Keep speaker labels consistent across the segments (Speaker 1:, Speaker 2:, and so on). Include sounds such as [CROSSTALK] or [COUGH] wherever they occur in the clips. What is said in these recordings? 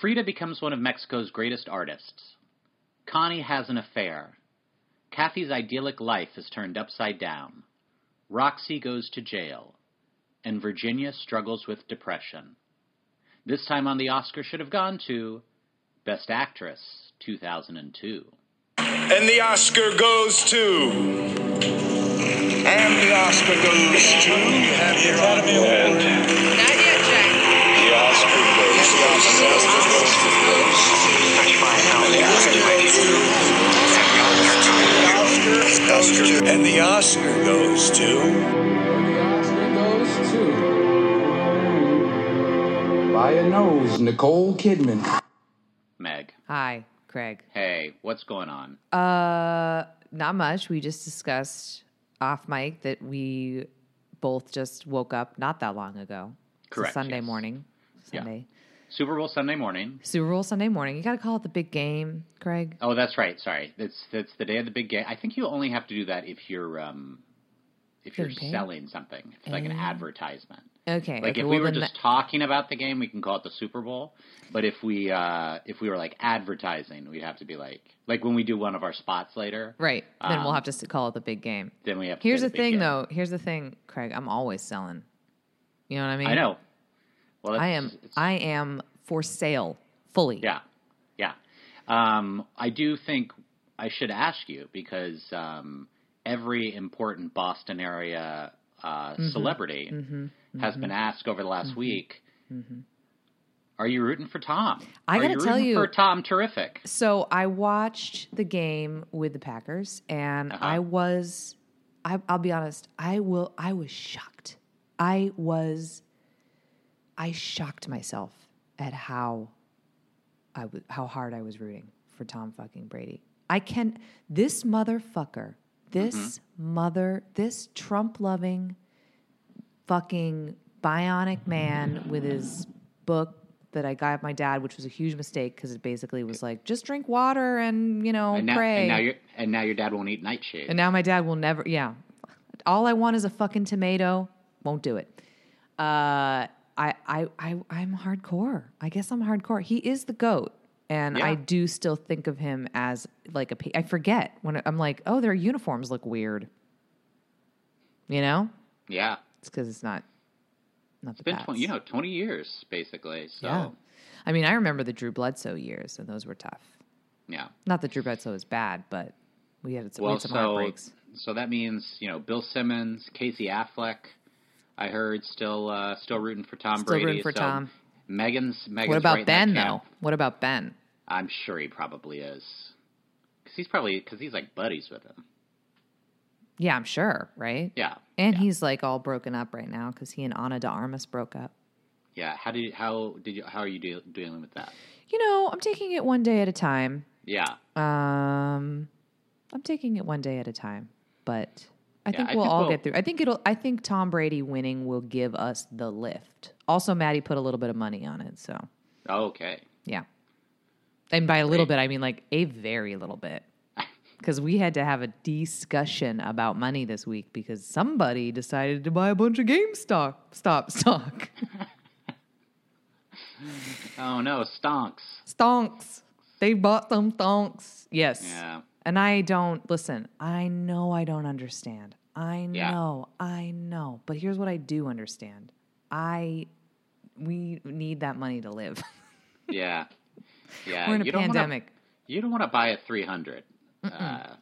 Speaker 1: Frida becomes one of Mexico's greatest artists. Connie has an affair. Kathy's idyllic life is turned upside down. Roxy goes to jail. And Virginia struggles with depression. This time on the Oscar should have gone to Best Actress 2002.
Speaker 2: And the Oscar goes to.
Speaker 3: And the Oscar goes to.
Speaker 2: You have the Academy Award. And the Oscar goes to.
Speaker 4: Oscar goes to. By a nose, Nicole Kidman.
Speaker 1: Meg,
Speaker 5: Hi, Craig.
Speaker 1: hey, what's going on?
Speaker 5: Uh, not much. We just discussed off mic that we both just woke up not that long ago. It's a
Speaker 1: Correct,
Speaker 5: Sunday
Speaker 1: yes.
Speaker 5: morning.
Speaker 1: Yeah.
Speaker 5: Sunday.
Speaker 1: Super Bowl Sunday morning.
Speaker 5: Super Bowl Sunday morning. You got to call it the big game, Craig.
Speaker 1: Oh, that's right. Sorry, that's that's the day of the big game. I think you only have to do that if you're um, if you're
Speaker 5: paid?
Speaker 1: selling something. It's like an advertisement.
Speaker 5: Okay.
Speaker 1: Like
Speaker 5: okay,
Speaker 1: if
Speaker 5: well,
Speaker 1: we were
Speaker 5: then
Speaker 1: just talking about the game, we can call it the Super Bowl. But if we uh, if we were like advertising, we'd have to be like like when we do one of our spots later.
Speaker 5: right. Then we'll
Speaker 1: um,
Speaker 5: have to call it the big game.
Speaker 1: Then we have. To
Speaker 5: Here's
Speaker 1: say
Speaker 5: the thing,
Speaker 1: game.
Speaker 5: though. Here's the thing, Craig. I'm always selling. You know what I mean?
Speaker 1: I know. Well,
Speaker 5: I am. I am for sale fully.
Speaker 1: Yeah, yeah. Um, I do think I should ask you because um, every important Boston area uh,
Speaker 5: Mm-hmm.
Speaker 1: celebrity has been asked over the last week. Are you rooting for Tom?
Speaker 5: I gotta tell you-
Speaker 1: for Tom. Terrific.
Speaker 5: So I watched the game with the Packers, and
Speaker 1: Uh-huh.
Speaker 5: I was—I'll be honest, I will, I was shocked. I was, I shocked myself at how, I was, how hard I was rooting for Tom fucking Brady. I can, this motherfucker, this mother, this Trump loving, fucking bionic man with his book that I got my dad, which was a huge mistake because it basically was like just drink water and you know
Speaker 1: And now,
Speaker 5: pray.
Speaker 1: and now your and now your dad won't eat nightshade.
Speaker 5: And now my dad will never. Yeah, all I want is a fucking tomato. Won't do it. Uh, I I I I'm hardcore. I guess I'm hardcore. He is the goat. And I do still think of him as like a. I forget when I'm like, oh, their uniforms look weird. You know,
Speaker 1: yeah,
Speaker 5: it's because it's not. Not the
Speaker 1: it's been twenty, you know twenty years basically. So
Speaker 5: Yeah. I mean, I remember the Drew Bledsoe years, and those were tough.
Speaker 1: yeah.
Speaker 5: Not that Drew Bledsoe is bad, but we had some, we
Speaker 1: Well,
Speaker 5: had some
Speaker 1: so
Speaker 5: heartbreaks.
Speaker 1: so that means you know Bill Simmons, Casey Affleck. I heard still uh, still rooting for Tom
Speaker 5: Still
Speaker 1: Brady.
Speaker 5: rooting for
Speaker 1: so
Speaker 5: Tom.
Speaker 1: Megan's Megan's
Speaker 5: What about
Speaker 1: right
Speaker 5: Ben though? What about Ben?
Speaker 1: I'm sure he probably is. Cause he's probably because he's like buddies with him.
Speaker 5: Yeah, I'm sure, right?
Speaker 1: Yeah,
Speaker 5: And
Speaker 1: yeah.
Speaker 5: he's like all broken up right now because he and Ana de Armas broke up.
Speaker 1: yeah. How did you, how did you how are you deal, dealing with that?
Speaker 5: You know, I'm taking it one day at a time.
Speaker 1: Yeah,
Speaker 5: Um, I'm taking it one day at a time, but I
Speaker 1: Yeah,
Speaker 5: think we'll
Speaker 1: think
Speaker 5: all
Speaker 1: we'll-
Speaker 5: get through. I think it'll. I think Tom Brady winning will give us the lift. Also, Maddie put a little bit of money on it, so
Speaker 1: okay.
Speaker 5: yeah. And by a little bit, I mean like a very little bit. [LAUGHS] Because we had to have a discussion about money this week because somebody decided to buy a bunch of GameStop stop stock. [LAUGHS]
Speaker 1: Oh no, stonks.
Speaker 5: Stonks. They bought some stonks. Yes.
Speaker 1: Yeah.
Speaker 5: And I don't listen, I know I don't understand. I
Speaker 1: Yeah.
Speaker 5: know, I know. But here's what I do understand. I we need that money to live. [LAUGHS]
Speaker 1: Yeah, yeah.
Speaker 5: We're in a
Speaker 1: you don't
Speaker 5: pandemic.
Speaker 1: Wanna, you don't want to buy a 300. Uh,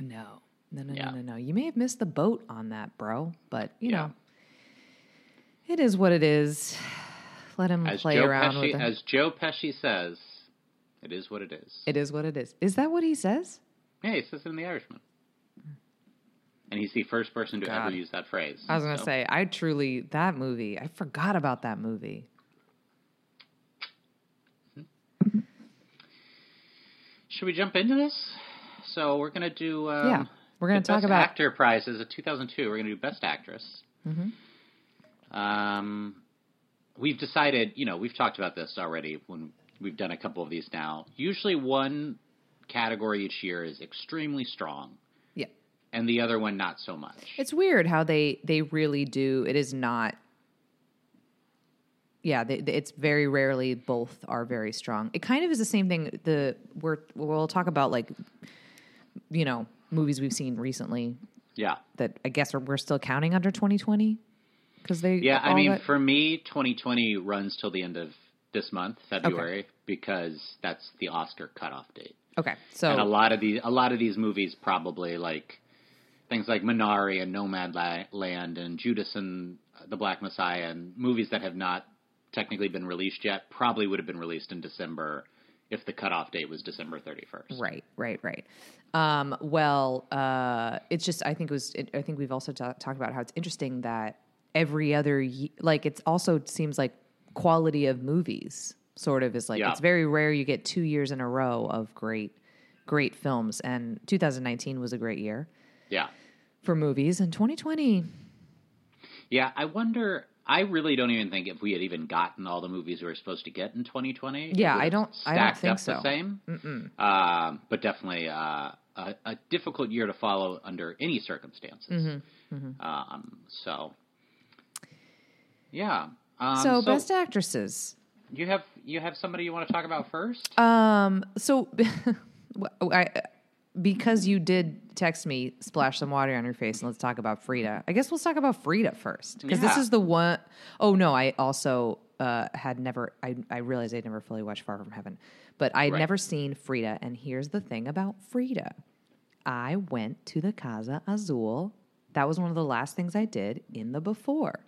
Speaker 5: No. No, no,
Speaker 1: Yeah.
Speaker 5: no, no, no. You may have missed the boat on that, bro. But you
Speaker 1: Yeah.
Speaker 5: know, it is what it is. [SIGHS] Let him
Speaker 1: as
Speaker 5: play
Speaker 1: Joe
Speaker 5: around
Speaker 1: Pesci,
Speaker 5: with it.
Speaker 1: as Joe Pesci says, it is what it is.
Speaker 5: It is what it is. Is that what he says?
Speaker 1: Yeah, he says it in The Irishman. And he's the first person to
Speaker 5: God.
Speaker 1: ever use that phrase.
Speaker 5: I was gonna
Speaker 1: so-
Speaker 5: say, I truly that movie. I forgot about that movie.
Speaker 1: Should we jump into this? So we're gonna do. Um,
Speaker 5: Yeah, we're gonna talk
Speaker 1: Best
Speaker 5: about-
Speaker 1: actor prizes of 2002. We're gonna do Best Actress.
Speaker 5: Mm-hmm.
Speaker 1: Um, we've decided. You know, we've talked about this already when we've done a couple of these now. Usually, one category each year is extremely strong,
Speaker 5: Yeah.
Speaker 1: and the other one not so much.
Speaker 5: It's weird how they they really do. It is not yeah, they, they- it's very rarely both are very strong. It kind of is the same thing. The we're we'll talk about like you know movies we've seen recently
Speaker 1: Yeah.
Speaker 5: that I guess are, we're still counting under 2020 because they
Speaker 1: Yeah, I mean,
Speaker 5: got-
Speaker 1: for me, 2020 runs till the end of this month, February, because that's the Oscar cutoff date.
Speaker 5: Okay so
Speaker 1: and a lot of these, a lot of these movies, probably like things like Minari and Nomad Land and Judas and the Black Messiah, and movies that have not technically been released yet, probably would have been released in December if the cutoff date was December 31st.
Speaker 5: Right, right, right. Um, well, uh, it's just I think it was. It, I think we've also ta- talked about how it's interesting that every other ye- like it's also seems like quality of movies sort of is like
Speaker 1: Yeah.
Speaker 5: it's very rare you get two years in a row of great, great films, and 2019 was a great year
Speaker 1: Yeah.
Speaker 5: for movies, and 2020.
Speaker 1: Yeah, I wonder. I really don't even think if we had even gotten all the movies we were supposed to get in 2020.
Speaker 5: Yeah, I don't- I don't think
Speaker 1: up
Speaker 5: so.
Speaker 1: The same, Um, but definitely uh, a, a difficult year to follow under any circumstances.
Speaker 5: Mm-hmm,
Speaker 1: Um, so, yeah. Um,
Speaker 5: so, best actresses.
Speaker 1: You have you have somebody you want to talk about first?
Speaker 5: Um, so [LAUGHS] I because you did text me, splash some water on your face, and let's talk about Frida. I guess let's talk about Frida first because this is the one oh no, I also uh, had never. I I realized I'd never fully watched Far from Heaven, but I'd
Speaker 1: Right.
Speaker 5: never seen Frida. And here's the thing about Frida: I went to the Casa Azul. That was one of the last things I did in the before.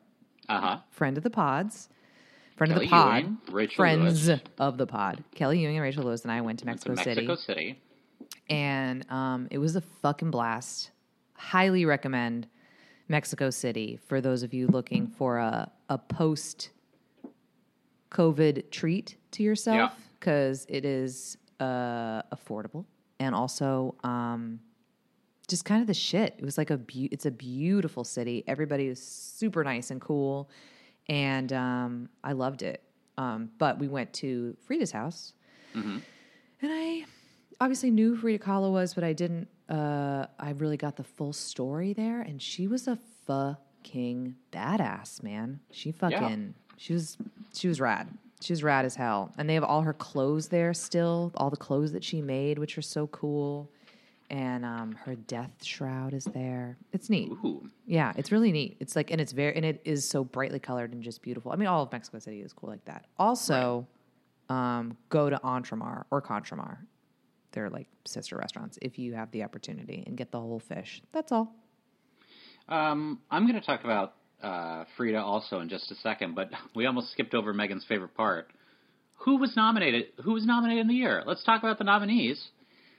Speaker 1: Uh huh.
Speaker 5: Friend of the pods. Friend
Speaker 1: Kelly
Speaker 5: of the pod.
Speaker 1: Ewing, Rachel
Speaker 5: friends
Speaker 1: Lewis.
Speaker 5: of the pod. Kelly Ewing and Rachel Lewis and I went to
Speaker 1: To
Speaker 5: Mexico,
Speaker 1: Mexico
Speaker 5: City
Speaker 1: City.
Speaker 5: and um, it was a fucking blast. Highly recommend Mexico City for those of you looking for a, a post COVID treat to yourself
Speaker 1: Yeah.
Speaker 5: because it is uh, affordable and also um, just kind of the shit. It was like a beau- it's a beautiful city. Everybody was super nice and cool, and um, I loved it. Um, but we went to Frida's house, and I obviously knew who Frida Kahlo was, but I didn't. Uh, I really got the full story there, and she was a fucking badass, man. She fucking she was she was rad. She was rad as hell, and they have all her clothes there still, all the clothes that she made, which are so cool. And um, her death shroud is there. It's neat.
Speaker 1: Ooh.
Speaker 5: Yeah, it's really neat. It's like, and it's very, and it is so brightly colored and just beautiful. I mean, all of Mexico City is cool like that. Also, um, go to Entremar or Contramar. They're like sister restaurants if you have the opportunity and get the whole fish. That's all.
Speaker 1: Um, I'm going to talk about uh, Frida also in just a second, but [LAUGHS] we almost skipped over Megan's favorite part. Who was nominated? Who was nominated in the year? Let's talk about the nominees.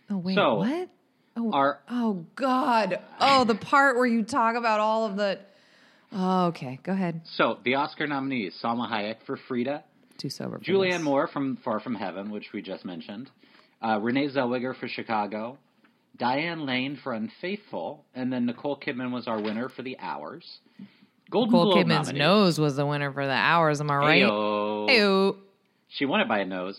Speaker 5: Oh wait,
Speaker 1: So,
Speaker 5: what? Oh,
Speaker 1: Our
Speaker 5: oh God! Oh, the part where you talk about all of the. Oh, okay, go ahead.
Speaker 1: so the Oscar nominees: Salma Hayek for Frida,
Speaker 5: Too sober. For
Speaker 1: Julianne
Speaker 5: this.
Speaker 1: Moore from Far From Heaven, which we just mentioned, uh, Renee Zellweger for Chicago, Diane Lane for Unfaithful, and then Nicole Kidman was our winner for The Hours. Golden
Speaker 5: Nicole
Speaker 1: Globe
Speaker 5: Kidman's
Speaker 1: nominees.
Speaker 5: nose was the winner for the hours. Am I right?
Speaker 1: Heyo.
Speaker 5: Ew.
Speaker 1: She won it by a nose.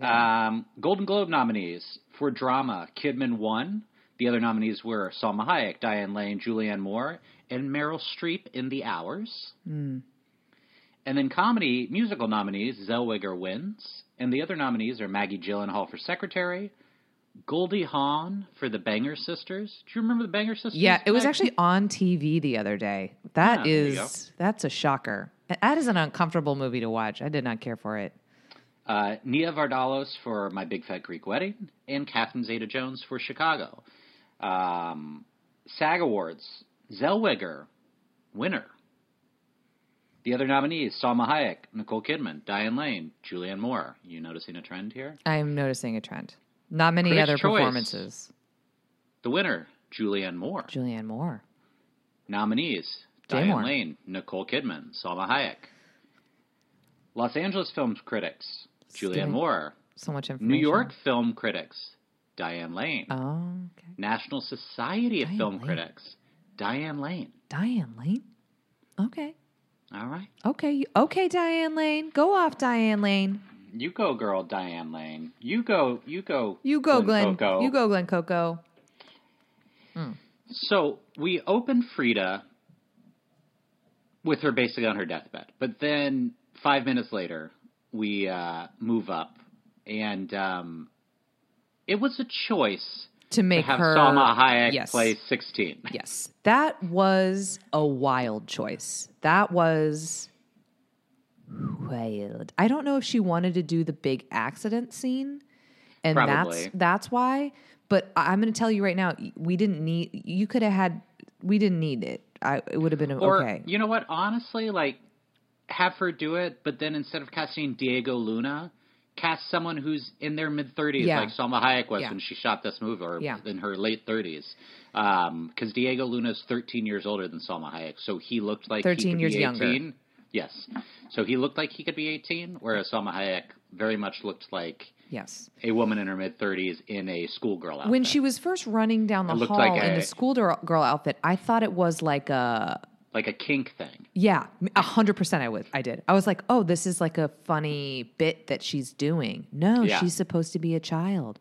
Speaker 1: Um, Golden Globe nominees for drama: Kidman won. The other nominees were Salma Hayek, Diane Lane, Julianne Moore, and Meryl Streep in The Hours.
Speaker 5: Hmm.
Speaker 1: And then comedy musical nominees: Zellweger wins, and the other nominees are Maggie Gyllenhaal for Secretary, Goldie Hawn for The Banger Sisters. Do you remember The Banger Sisters?
Speaker 5: Yeah, it was actually on TV the other day. That
Speaker 1: Ah, you
Speaker 5: is that's a shocker. That is an uncomfortable movie to watch. I did not care for it.
Speaker 1: Uh, Nia Vardalos for My Big Fat Greek Wedding, and Catherine Zeta-Jones for Chicago. Um, SAG Awards, Zellweger, winner. The other nominees, Salma Hayek, Nicole Kidman, Diane Lane, Julianne Moore. You noticing a trend here?
Speaker 5: I'm noticing a trend. Not many
Speaker 1: Critics'
Speaker 5: other
Speaker 1: Choice.
Speaker 5: performances.
Speaker 1: The winner, Julianne Moore.
Speaker 5: Julianne Moore.
Speaker 1: Nominees,
Speaker 5: Jay
Speaker 1: Diane
Speaker 5: Moore.
Speaker 1: Lane, Nicole Kidman, Salma Hayek. Los Angeles Film Critics, Julianne Moore.
Speaker 5: So much information.
Speaker 1: New York Film Critics, Diane Lane.
Speaker 5: Oh, okay.
Speaker 1: National Society of
Speaker 5: Diane
Speaker 1: Film
Speaker 5: Lane.
Speaker 1: Critics, Diane Lane.
Speaker 5: Diane Lane. Okay.
Speaker 1: All right.
Speaker 5: Okay. Okay, Diane Lane. Go off, Diane Lane.
Speaker 1: You go, girl, Diane Lane. You go, you go.
Speaker 5: You go, Glenn.
Speaker 1: Coco.
Speaker 5: You go, Glenn Coco. Hmm.
Speaker 1: So we open Frida with her basically on her deathbed, but then five minutes later, we uh, move up, and um, it was a choice
Speaker 5: To make
Speaker 1: to have
Speaker 5: her
Speaker 1: Salma Hayek
Speaker 5: yes.
Speaker 1: play 16. [LAUGHS]
Speaker 5: Yes. That was a wild choice. That was wild. I don't know if she wanted to do the big accident scene. And
Speaker 1: Probably.
Speaker 5: that's that's why. But I'm going to tell you right now, we didn't need. You could have had. We didn't need it. I, it would have been
Speaker 1: Or
Speaker 5: okay.
Speaker 1: you know what? Honestly, like have her do it, but then instead of casting Diego Luna, cast someone who's in their mid thirties,
Speaker 5: Yeah.
Speaker 1: like Salma Hayek was
Speaker 5: Yeah.
Speaker 1: when she shot this movie, or
Speaker 5: Yeah.
Speaker 1: in her late thirties. Um, because Diego Luna's thirteen years older than Salma Hayek, so he looked like he
Speaker 5: 13
Speaker 1: could
Speaker 5: years
Speaker 1: be
Speaker 5: younger.
Speaker 1: 18. Yes, so he looked like he could be eighteen, whereas Salma Hayek very much looked like
Speaker 5: yes.
Speaker 1: a woman in her mid thirties in a schoolgirl outfit.
Speaker 5: When she was first running down the hall
Speaker 1: like
Speaker 5: in
Speaker 1: a-
Speaker 5: the schoolgirl outfit, I thought it was like a
Speaker 1: like a kink thing.
Speaker 5: Yeah, a hundred percent. I would. I did. I was like, oh, this is like a funny bit that she's doing. No,
Speaker 1: Yeah.
Speaker 5: she's supposed to be a child.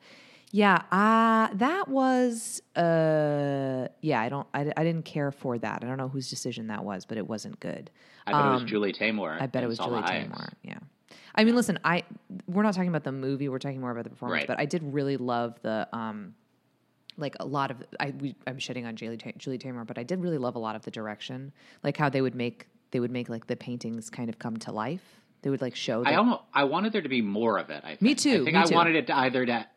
Speaker 5: Yeah, uh, that was. Uh, yeah, I don't. I, I didn't care for that. I don't know whose decision that was, but it wasn't good.
Speaker 1: I bet it
Speaker 5: Um,
Speaker 1: was Julie Taymor.
Speaker 5: I bet it was Julie. Taymor. Yeah. I mean, listen, I we're not talking about the movie. We're talking more about the performance.
Speaker 1: Right.
Speaker 5: But I did really love the um, like a lot of I we, I'm shitting on Julie Julie Taymor, but I did really love a lot of the direction, like how they would make they would make like the paintings kind of come to life. They would like show.
Speaker 1: I
Speaker 5: the-
Speaker 1: almost I wanted there to be more of it. I think.
Speaker 5: Me too,
Speaker 1: I think I
Speaker 5: too.
Speaker 1: wanted it to either to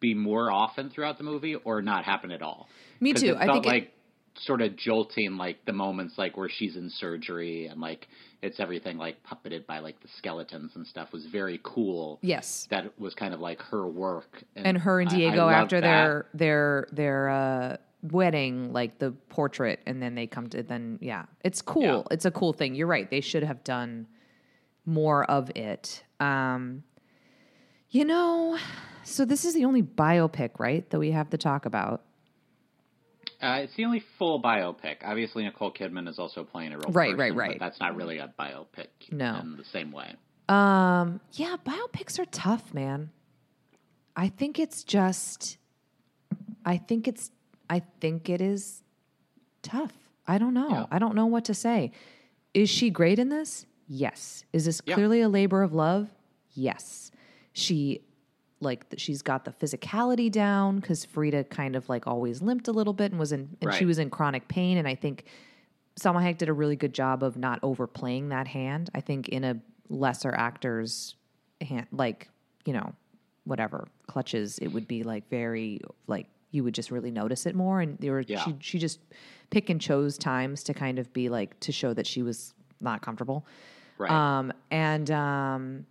Speaker 1: be more often throughout the movie or not happen at all.
Speaker 5: Me too.
Speaker 1: It
Speaker 5: I
Speaker 1: felt
Speaker 5: think it-
Speaker 1: like sort of jolting, like the moments like where she's in surgery and like it's everything like puppeted by like the skeletons and stuff was very cool.
Speaker 5: yes,
Speaker 1: That was kind of like her work.
Speaker 5: and her and
Speaker 1: I- I
Speaker 5: Diego after their their their uh, wedding, like the portrait, and then they come to then yeah, it's cool.
Speaker 1: Yeah.
Speaker 5: It's a cool thing. You're right. They should have done more of it. Um, you know, so this is the only biopic, right, that we have to talk about.
Speaker 1: Uh, it's the only full biopic. Obviously, Nicole Kidman is also playing a real
Speaker 5: Right,
Speaker 1: person,
Speaker 5: right,
Speaker 1: but
Speaker 5: right.
Speaker 1: that's not really a biopic
Speaker 5: No.
Speaker 1: in the same way.
Speaker 5: Um, yeah, biopics are tough, man. I think it's just I think it's I think it is tough. I don't know.
Speaker 1: Yeah.
Speaker 5: I don't know what to say. Is she great in this? Yes. Is this
Speaker 1: Yeah.
Speaker 5: clearly a labor of love? Yes. She like she's got the physicality down cuz Frida kind of like always limped a little bit and was in and she was in chronic pain and I think Salma Hayek did a really good job of not overplaying that hand. I think in a lesser actor's hand, like you know, whatever clutches, it would be like very like you would just really notice it more. And there were
Speaker 1: Yeah.
Speaker 5: she she just pick and chose times to kind of be like to show that she was not comfortable.
Speaker 1: Right.
Speaker 5: Um, and um,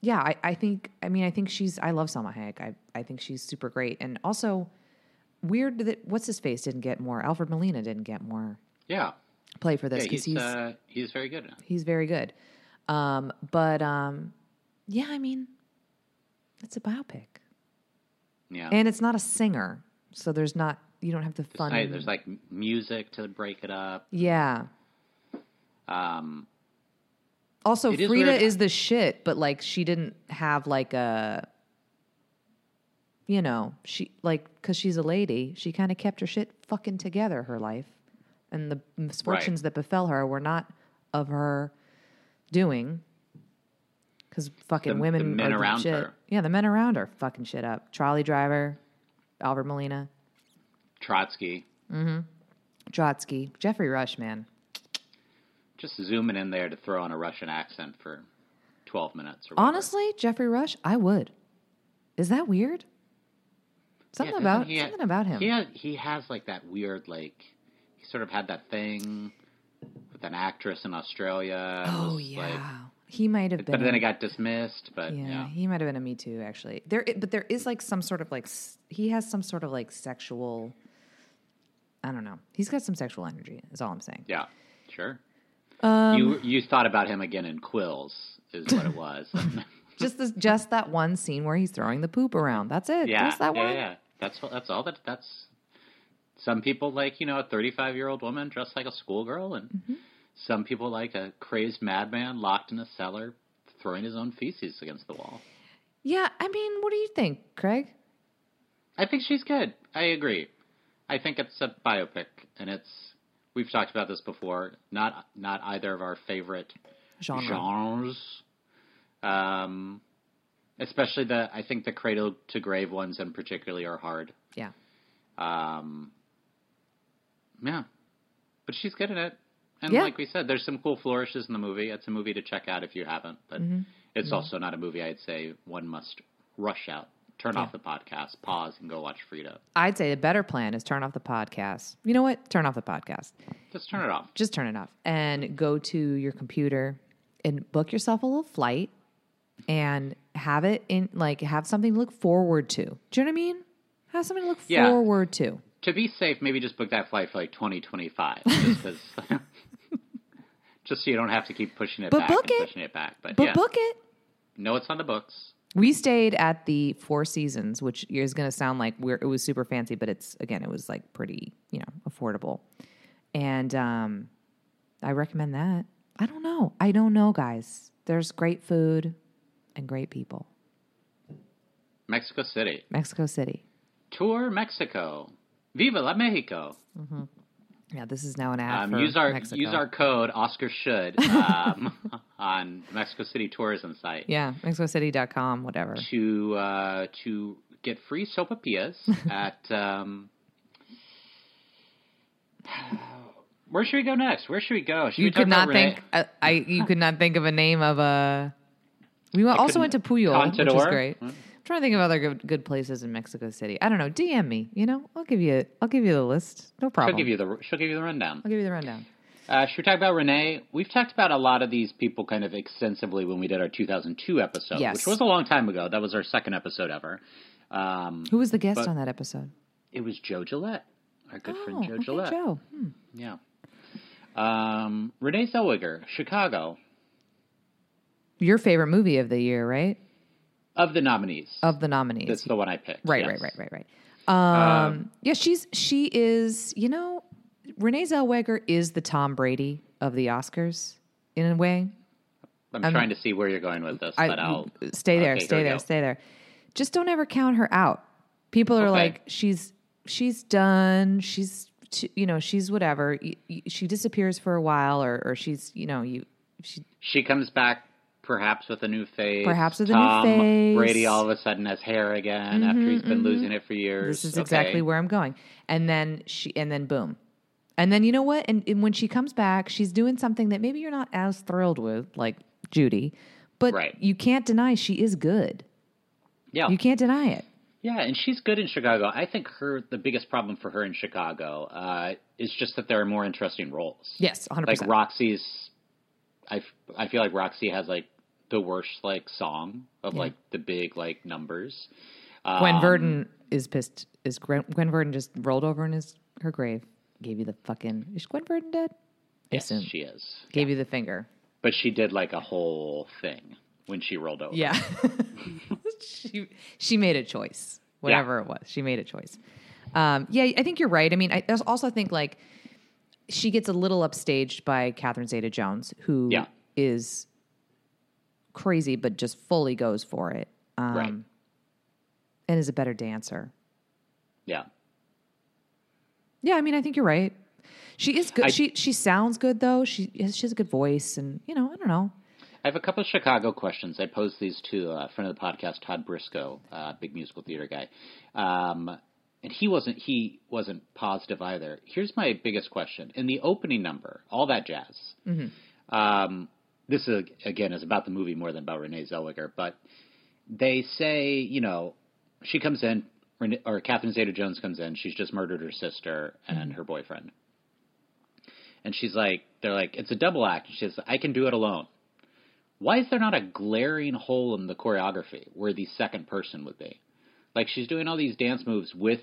Speaker 5: yeah, I, I think I mean I think she's I love Salma Hayek. I I think she's super great. And also weird that what's his face didn't get more. Alfred Molina didn't get more
Speaker 1: yeah.
Speaker 5: play for this
Speaker 1: Yeah,
Speaker 5: because
Speaker 1: he's,
Speaker 5: he's
Speaker 1: uh, he's very good.
Speaker 5: he's very good. Um, but um, yeah, I mean, it's a biopic,
Speaker 1: Yeah.
Speaker 5: and it's not a singer, so there's not you don't have the fun.
Speaker 1: Right, there's like music to break it up.
Speaker 5: yeah.
Speaker 1: Um,
Speaker 5: Also,
Speaker 1: It is
Speaker 5: Frida
Speaker 1: weird.
Speaker 5: is the shit, but like she didn't have like a, you know, she like because she's a lady, she kind of kept her shit fucking together her life, and the misfortunes that befell her were not of her doing. Because fucking
Speaker 1: The-
Speaker 5: women
Speaker 1: the men
Speaker 5: are
Speaker 1: around
Speaker 5: shit.
Speaker 1: her.
Speaker 5: Yeah, the men around her fucking shit up. Trolley driver, Albert Molina,
Speaker 1: Trotsky mm-hmm.
Speaker 5: Trotsky, Geoffrey Rush, man.
Speaker 1: Just zooming in there to throw on a Russian accent for 12 minutes.
Speaker 5: Honestly, Geoffrey Rush, I would. Is that weird? Something
Speaker 1: Yeah,
Speaker 5: about
Speaker 1: doesn't he ha-
Speaker 5: something about him.
Speaker 1: He, he has like that weird, like, he sort of had that thing with an actress in Australia.
Speaker 5: Oh
Speaker 1: was,
Speaker 5: yeah,
Speaker 1: like-
Speaker 5: he might have been.
Speaker 1: but then it got dismissed. But
Speaker 5: yeah,
Speaker 1: yeah.
Speaker 5: he might have been a Me Too. Actually, there, but there is like some sort of like he has some sort of like sexual. I don't know. He's got some sexual energy. Is all I'm saying.
Speaker 1: Yeah, sure.
Speaker 5: Um,
Speaker 1: you you thought about him again in Quills, is what it was. [LAUGHS]
Speaker 5: just this, just that one scene where he's throwing the poop around. That's it.
Speaker 1: yeah,
Speaker 5: just that
Speaker 1: yeah,
Speaker 5: one.
Speaker 1: yeah. That's all- that's all that that's. Some people like you know a 35 year old woman dressed like a schoolgirl, and
Speaker 5: Mm-hmm.
Speaker 1: some people like a crazed madman locked in a cellar throwing his own feces against the wall.
Speaker 5: Yeah, I mean, what do you think, Craig?
Speaker 1: I think she's good. I agree. I think it's a biopic, and it's we've talked about this before. Not not either of our favorite
Speaker 5: Genre.
Speaker 1: genres. Um, especially the I think the cradle to grave ones in particularly are hard.
Speaker 5: Yeah.
Speaker 1: Um, yeah, but she's good at it. And
Speaker 5: Yeah.
Speaker 1: like we said, there's some cool flourishes in the movie. It's a movie to check out if you haven't, but
Speaker 5: Mm-hmm.
Speaker 1: it's also not a movie I'd say one must rush out. Turn
Speaker 5: Yeah.
Speaker 1: off the podcast, pause, and go watch Frida.
Speaker 5: I'd say a better plan is turn off the podcast. You know what? Turn off the podcast.
Speaker 1: Just turn it off.
Speaker 5: Just turn it off and go to your computer and book yourself a little flight and have it in like have something to look forward to. Do you know what I mean? Have something to look
Speaker 1: Yeah.
Speaker 5: forward to.
Speaker 1: To be safe, maybe just book that flight for like 2025, just 'cause- [LAUGHS] just so you don't have to keep pushing it
Speaker 5: But
Speaker 1: back
Speaker 5: book
Speaker 1: and
Speaker 5: it.
Speaker 1: pushing it back. But,
Speaker 5: But
Speaker 1: yeah,
Speaker 5: book it.
Speaker 1: no, it's on the books.
Speaker 5: We stayed at the Four Seasons, which is going to sound like we're, it was super fancy, but it's again, it was like pretty, you know, affordable. And um, I recommend that. I don't know. I don't know, guys. There's great food and great people.
Speaker 1: Mexico City.
Speaker 5: Mexico City.
Speaker 1: Tour Mexico. Viva la Mexico.
Speaker 5: Yeah, this is now an ad
Speaker 1: Um,
Speaker 5: for
Speaker 1: use our
Speaker 5: Mexico.
Speaker 1: use our code Oscar should um, [LAUGHS] on Mexico City tourism site
Speaker 5: yeah, MexicoCity.com, whatever.
Speaker 1: to uh, to get free sopapillas [LAUGHS] at. Um, [SIGHS] where should we go next? Where should we go? Should
Speaker 5: You
Speaker 1: we talk
Speaker 5: could not think. Uh, I you could not think of a name of a. We also went to Pujol, which was
Speaker 1: Contador?
Speaker 5: great.
Speaker 1: Hmm.
Speaker 5: I'm trying to think of other good, good places in Mexico City. I don't know. DM me. You know, I'll give you. I'll give you the list. No problem.
Speaker 1: She'll give you the she'll give you the rundown.
Speaker 5: I'll give you the rundown.
Speaker 1: Uh, should we talk about Renee? We've talked about a lot of these people kind of extensively when we did our 2002 episode,
Speaker 5: Yes.
Speaker 1: which was a long time ago. That was our second episode ever. Um,
Speaker 5: Who was the guest on that episode?
Speaker 1: it was Joe Gillette, our good
Speaker 5: oh,
Speaker 1: friend Joe
Speaker 5: okay,
Speaker 1: Gillette.
Speaker 5: Joe. Hmm.
Speaker 1: Yeah. Um, Renee Zellweger, Chicago,
Speaker 5: Your favorite movie of the year, right?
Speaker 1: Of the nominees.
Speaker 5: Of the nominees.
Speaker 1: That's the one I picked.
Speaker 5: Right,
Speaker 1: yes.
Speaker 5: right, right, right, right. Um, yeah, she's she is. You know, Renee Zellweger is the Tom Brady of the Oscars in a way.
Speaker 1: I'm,
Speaker 5: I'm-
Speaker 1: trying to see where you're going with this,
Speaker 5: I
Speaker 1: but I'll
Speaker 5: stay there,
Speaker 1: Okay,
Speaker 5: stay there, stay there. Just don't ever count her out. People are
Speaker 1: Okay.
Speaker 5: like, she's she's done. She's you know she's whatever. She disappears for a while, or or she's you know you she
Speaker 1: She comes back perhaps with a new face.
Speaker 5: Perhaps with a new
Speaker 1: Tom
Speaker 5: face.
Speaker 1: Brady all of a sudden has hair again after he's been losing it for years.
Speaker 5: this is
Speaker 1: Okay.
Speaker 5: exactly where I'm going. And then she and then boom. And then you know what? And, and when she comes back, she's doing something that maybe you're not as thrilled with, like Judy, but
Speaker 1: Right.
Speaker 5: you can't deny she is good.
Speaker 1: Yeah.
Speaker 5: You can't deny it.
Speaker 1: Yeah, and she's good in Chicago. I think her the biggest problem for her in Chicago uh, is just that there are more interesting roles.
Speaker 5: Yes, 100%.
Speaker 1: Like Roxy's, I, f- I feel like Roxy has like the worst like song of
Speaker 5: Yeah.
Speaker 1: like the big like numbers.
Speaker 5: Gwen
Speaker 1: Um,
Speaker 5: Verdon is pissed. Is Gwen, Gwen Verdon just rolled over in his her grave? Gave you the fucking. Is Gwen Verdon dead?
Speaker 1: Yes,
Speaker 5: assume.
Speaker 1: she is.
Speaker 5: Gave you the finger.
Speaker 1: But she did like a whole thing when she rolled over.
Speaker 5: Yeah. [LAUGHS] she she made a choice. Whatever it was, she made a choice. Um, yeah, I think you're right. I mean, I also think like she gets a little upstaged by Catherine Zeta-Jones, who is
Speaker 1: Yeah.
Speaker 5: Crazy but just fully goes for it, um,
Speaker 1: Right.
Speaker 5: and is a better dancer.
Speaker 1: Yeah.
Speaker 5: Yeah, I mean, I think you're right. She is good.
Speaker 1: I-
Speaker 5: she she sounds good though. She has, she has a good voice, and you know, I don't know.
Speaker 1: I have a couple of Chicago questions. I posed these to a friend of the podcast, Todd Briscoe, uh, big musical theater guy, um, and he wasn't he wasn't positive either. Here's my biggest question: in the opening number, all that jazz. Um, this is again is about the movie more than about Renee Zellweger, but they say you know she comes in or Catherine Zeta-Jones comes in. She's just murdered her sister and her boyfriend. And she's like, they're like, it's a double act. And she says, I can do it alone why is there not a glaring hole in the choreography where the second person would be? Like she's doing all these dance moves with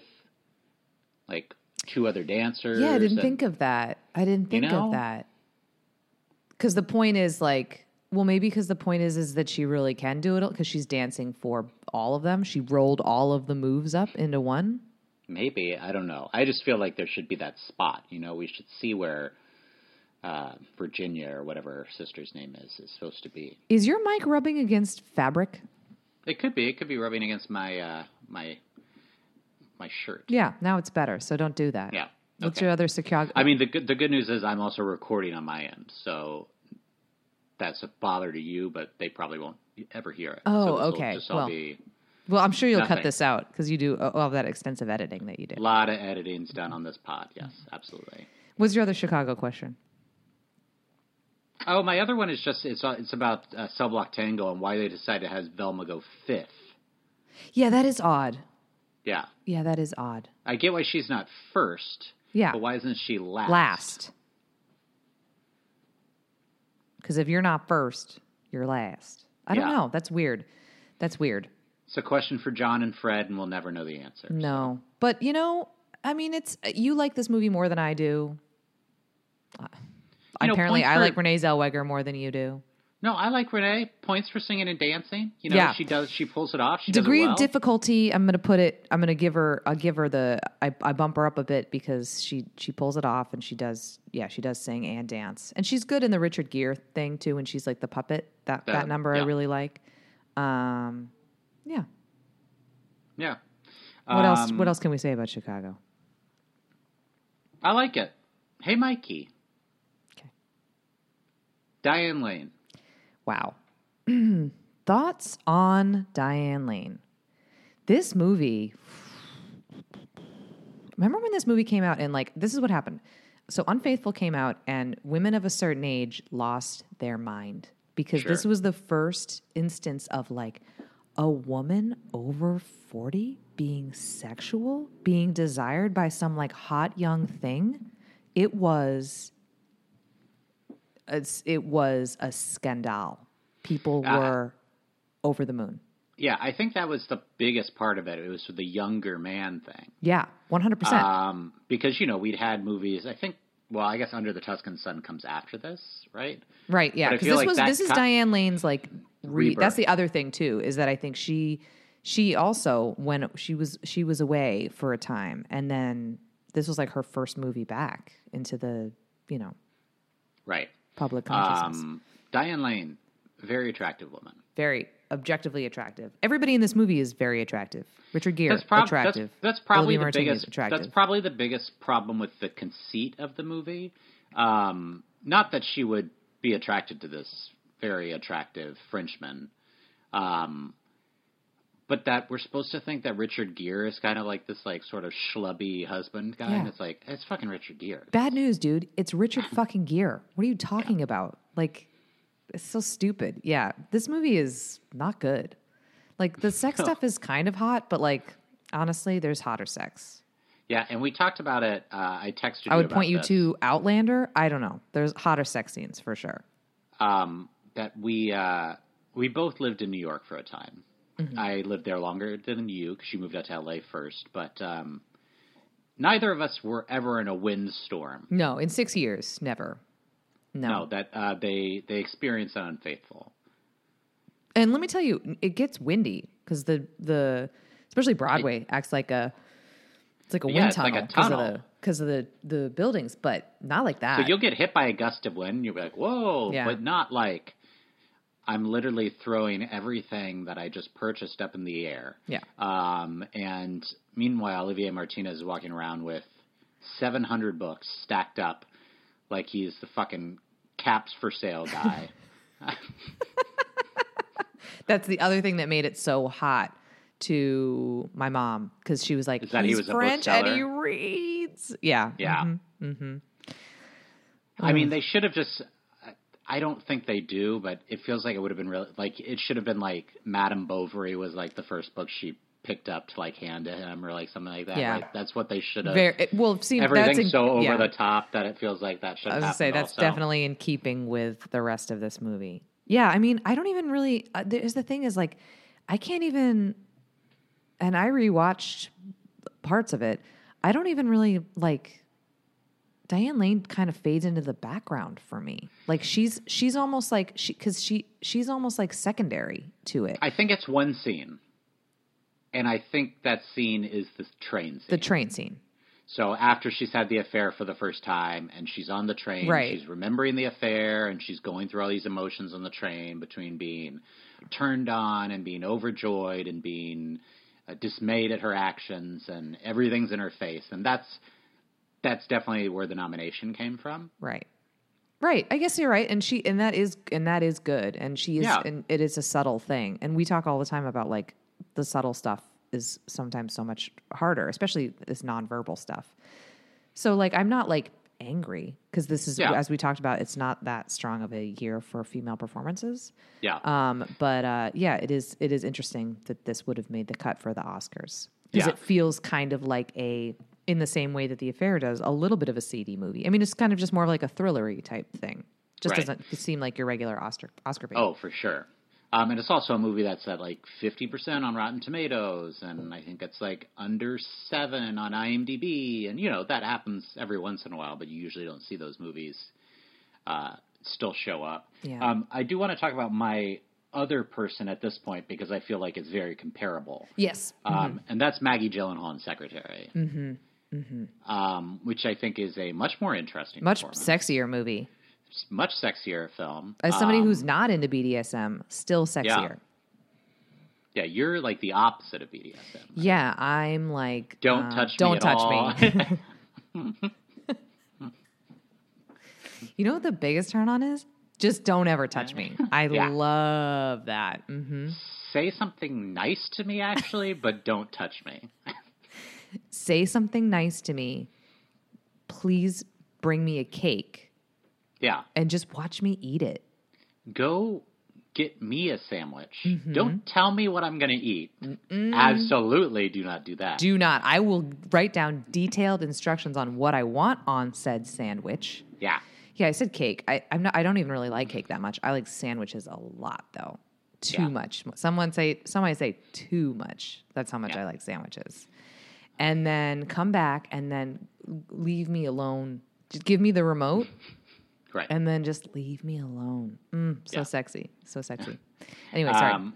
Speaker 1: like two other dancers.
Speaker 5: Yeah, I didn't
Speaker 1: and-
Speaker 5: think of that. I didn't
Speaker 1: You
Speaker 5: think
Speaker 1: know?
Speaker 5: of that. Because the point is like, well, maybe because the point is is that she really can do it because she's dancing for all of them. She rolled all of the moves up into one.
Speaker 1: maybe I don't know. I just feel like there should be that spot. You know, we should see where uh, Virginia or whatever her sister's name is is supposed to be.
Speaker 5: Is your mic rubbing against fabric?
Speaker 1: It could be. It could be rubbing against my uh, my my shirt.
Speaker 5: Yeah, now it's better. So don't do that.
Speaker 1: Yeah.
Speaker 5: What's
Speaker 1: Okay.
Speaker 5: your other Chicago?
Speaker 1: I mean, the good the good news is I'm also recording on my end, so that's a bother to you, but they probably won't ever hear it.
Speaker 5: Oh,
Speaker 1: will
Speaker 5: okay. Well, Well, I'm sure you'll cut this out because you do all of that extensive editing that you do.
Speaker 1: a lot of editing's done on this pod. Yes, absolutely.
Speaker 5: What's your other Chicago question?
Speaker 1: Oh, my other one is just it's uh, it's about uh, Cell Block Tango and why they decided to have Velma go fifth.
Speaker 5: Yeah, that is odd.
Speaker 1: Yeah,
Speaker 5: Yeah, that is odd.
Speaker 1: I get why she's not first.
Speaker 5: Yeah.
Speaker 1: but why isn't she last?
Speaker 5: Last. Because if you're not first, you're last. I don't know. That's weird. That's weird.
Speaker 1: It's a question for John and Fred, and we'll never know the answer.
Speaker 5: No, but you know, I mean, it's you like this movie more than I do.
Speaker 1: You
Speaker 5: Apparently, I
Speaker 1: for-
Speaker 5: like Renee Zellweger more than you do.
Speaker 1: No, I like Renee. Points for singing and dancing. You know,
Speaker 5: Yeah.
Speaker 1: she does. She pulls it off. She
Speaker 5: Degree
Speaker 1: does it well.
Speaker 5: of difficulty. I'm gonna put it. I'm gonna give her. I'll give her the. I, I bump her up a bit because she she pulls it off and she does. Yeah, she does sing and dance, and she's good in the Richard Gere thing too. When she's like the puppet, that that
Speaker 1: That-
Speaker 5: number I really like. Um, yeah.
Speaker 1: Yeah.
Speaker 5: What else?
Speaker 1: Um,
Speaker 5: What else can we say about Chicago?
Speaker 1: I like it. Hey, Mikey.
Speaker 5: Okay.
Speaker 1: Diane Lane.
Speaker 5: Wow. [CLEARS THROAT] Thoughts on Diane Lane? This movie. Remember when this movie came out and like this is what happened. So Unfaithful came out and women of a certain age lost their mind because this was the first instance of like a woman over 40 being sexual, being desired by some like hot young thing. It was it was a scandal. People
Speaker 1: Ah.
Speaker 5: were over the moon.
Speaker 1: Yeah, I think that was the biggest part of it. It was the younger man thing.
Speaker 5: Yeah, 100%.
Speaker 1: Um, because, you know, we'd had movies, I think, well, I guess Under the Tuscan Sun comes after this, right?
Speaker 5: right, yeah. Because this
Speaker 1: like
Speaker 5: was this is
Speaker 1: co-
Speaker 5: Diane Lane's like re- that's the other thing too is that I think she she also when she was she was away for a time and then this was like her first movie back into the, you know,
Speaker 1: Right.
Speaker 5: Public consciousness.
Speaker 1: Um, Diane Lane, very attractive woman.
Speaker 5: very objectively attractive. Everybody in this movie is very attractive. Richard Gere
Speaker 1: That's, prob-
Speaker 5: attractive.
Speaker 1: that's, that's probably
Speaker 5: Olivia
Speaker 1: the
Speaker 5: Martinez,
Speaker 1: biggest.
Speaker 5: attractive.
Speaker 1: That's probably the biggest problem with the conceit of the movie. Um, not that she would be attracted to this very attractive Frenchman, um, but that we're supposed to think that Richard Gere is kind of like this, like sort of schlubby husband guy, and it's like it's fucking Richard Gere.
Speaker 5: Bad news, dude. It's Richard fucking Gere. What are you talking about? Like, it's so stupid. Yeah, this movie is not good. Like, the sex [LAUGHS] stuff is kind of hot, but like, honestly, there's hotter sex.
Speaker 1: Yeah, and we talked about it. Uh, I texted.
Speaker 5: I would point you
Speaker 1: this.
Speaker 5: to Outlander. I don't know. There's hotter sex scenes for sure.
Speaker 1: um, that we uh, we both lived in New York for a time.
Speaker 5: Mm-hmm.
Speaker 1: I lived there longer than you because you moved out to LA first, but um, neither of us were ever in a windstorm.
Speaker 5: No, in six years, never. No.
Speaker 1: No, that uh, they they experienced on Unfaithful.
Speaker 5: And let me tell you, it gets windy because the the especially Broadway acts like a it's like a
Speaker 1: Yeah,
Speaker 5: wind tunnel because of the because of the the buildings, but not like that.
Speaker 1: So you'll get hit by a gust of wind, you'll be like, "Whoa!"
Speaker 5: Yeah.
Speaker 1: But not like I'm literally throwing everything that I just purchased up in the air.
Speaker 5: Yeah.
Speaker 1: Um, and meanwhile, Olivier Martinez is walking around with 700 books stacked up, like he's the fucking caps for sale [LAUGHS] guy. [LAUGHS]
Speaker 5: That's the other thing that made it so hot to my mom because she was like,
Speaker 1: Is that he
Speaker 5: "He's
Speaker 1: was
Speaker 5: French and he reads." Yeah,
Speaker 1: Yeah.
Speaker 5: mm-hmm
Speaker 1: I mean, they should have just. I don't think they do, but it feels like it would have been really like it should have been like Madame Bovary was like the first book she picked up to like hand to him or like something like that.
Speaker 5: Yeah.
Speaker 1: right? That's what they should have.
Speaker 5: Very well. See,
Speaker 1: Everything's so over
Speaker 5: yeah.
Speaker 1: the top that it feels like that should.
Speaker 5: I was gonna say that's
Speaker 1: also.
Speaker 5: definitely in keeping with the rest of this movie. Yeah, I mean, I don't even really. Uh, there's the thing is like, I can't even. And I rewatched parts of it. I don't even really like. Diane Lane kind of fades into the background for me. Like she's she's almost like she because she she's almost like secondary to it.
Speaker 1: I think it's one scene, and I think that scene is the train scene.
Speaker 5: the train scene.
Speaker 1: So after she's had the affair for the first time and she's on the train,
Speaker 5: Right.
Speaker 1: she's remembering the affair and she's going through all these emotions on the train between being turned on and being overjoyed and being uh, dismayed at her actions and everything's in her face. And that's that's definitely where the nomination came from.
Speaker 5: Right. Right. I guess you're right. And she and that is and that is good. And she is
Speaker 1: Yeah.
Speaker 5: and it is a subtle thing. And we talk all the time about like the subtle stuff is sometimes so much harder, especially this nonverbal stuff. So like I'm not like angry because this is
Speaker 1: Yeah.
Speaker 5: as we talked about, it's not that strong of a year for female performances.
Speaker 1: Yeah.
Speaker 5: Um, but uh, yeah, it is it is interesting that this would have made the cut for the Oscars because
Speaker 1: Yeah.
Speaker 5: it feels kind of like a in the same way that the affair does a little bit of a seedy movie. I mean, it's kind of just more of like a thrillery type thing. Just
Speaker 1: Right.
Speaker 5: doesn't seem like your regular Oscar Oscar bait.
Speaker 1: Oh, for sure. Um, and it's also a movie that's at like 50% on Rotten Tomatoes, and I think it's like under 7 on IMDb. And, you know, that happens every once in a while, but you usually don't see those movies uh, still show up.
Speaker 5: Yeah.
Speaker 1: Um, I do want to talk about my other person at this point because I feel like it's very comparable.
Speaker 5: yes,
Speaker 1: Um, And that's Maggie Gyllenhaal in Secretary, mm-hmm. Mm-hmm. Um, which I think is a much more interesting,
Speaker 5: much sexier movie.
Speaker 1: much sexier film.
Speaker 5: As somebody
Speaker 1: Um,
Speaker 5: who's not into BDSM, still sexier.
Speaker 1: Yeah, you're like the opposite of BDSM.
Speaker 5: Yeah, I'm like
Speaker 1: Don't
Speaker 5: uh,
Speaker 1: touch me.
Speaker 5: Don't touch
Speaker 1: all.
Speaker 5: me. [LAUGHS] You know what the biggest turn on is? Just don't ever touch me. [LAUGHS] I
Speaker 1: Yeah.
Speaker 5: love that. hmm
Speaker 1: Say something nice to me, actually, but don't touch me. [LAUGHS]
Speaker 5: Say something nice to me. Please bring me a cake
Speaker 1: Yeah,
Speaker 5: and just watch me eat it.
Speaker 1: go get me a sandwich.
Speaker 5: Mm-hmm.
Speaker 1: Don't tell me what I'm going to eat. Absolutely, do not do that.
Speaker 5: Do not. I will write down detailed instructions on what I want on said sandwich.
Speaker 1: yeah,
Speaker 5: Yeah, I said cake. I, I'm not. I don't even really like cake that much. I like sandwiches a lot, though. Too
Speaker 1: Yeah.
Speaker 5: much. Someone say. Somebody say too much. That's how much
Speaker 1: Yeah.
Speaker 5: I like sandwiches. And then come back and then leave me alone. Just give me the remote [LAUGHS]
Speaker 1: right.
Speaker 5: and then just leave me alone. Mm, so
Speaker 1: Yeah.
Speaker 5: sexy. So sexy. Anyway, sorry.
Speaker 1: Um,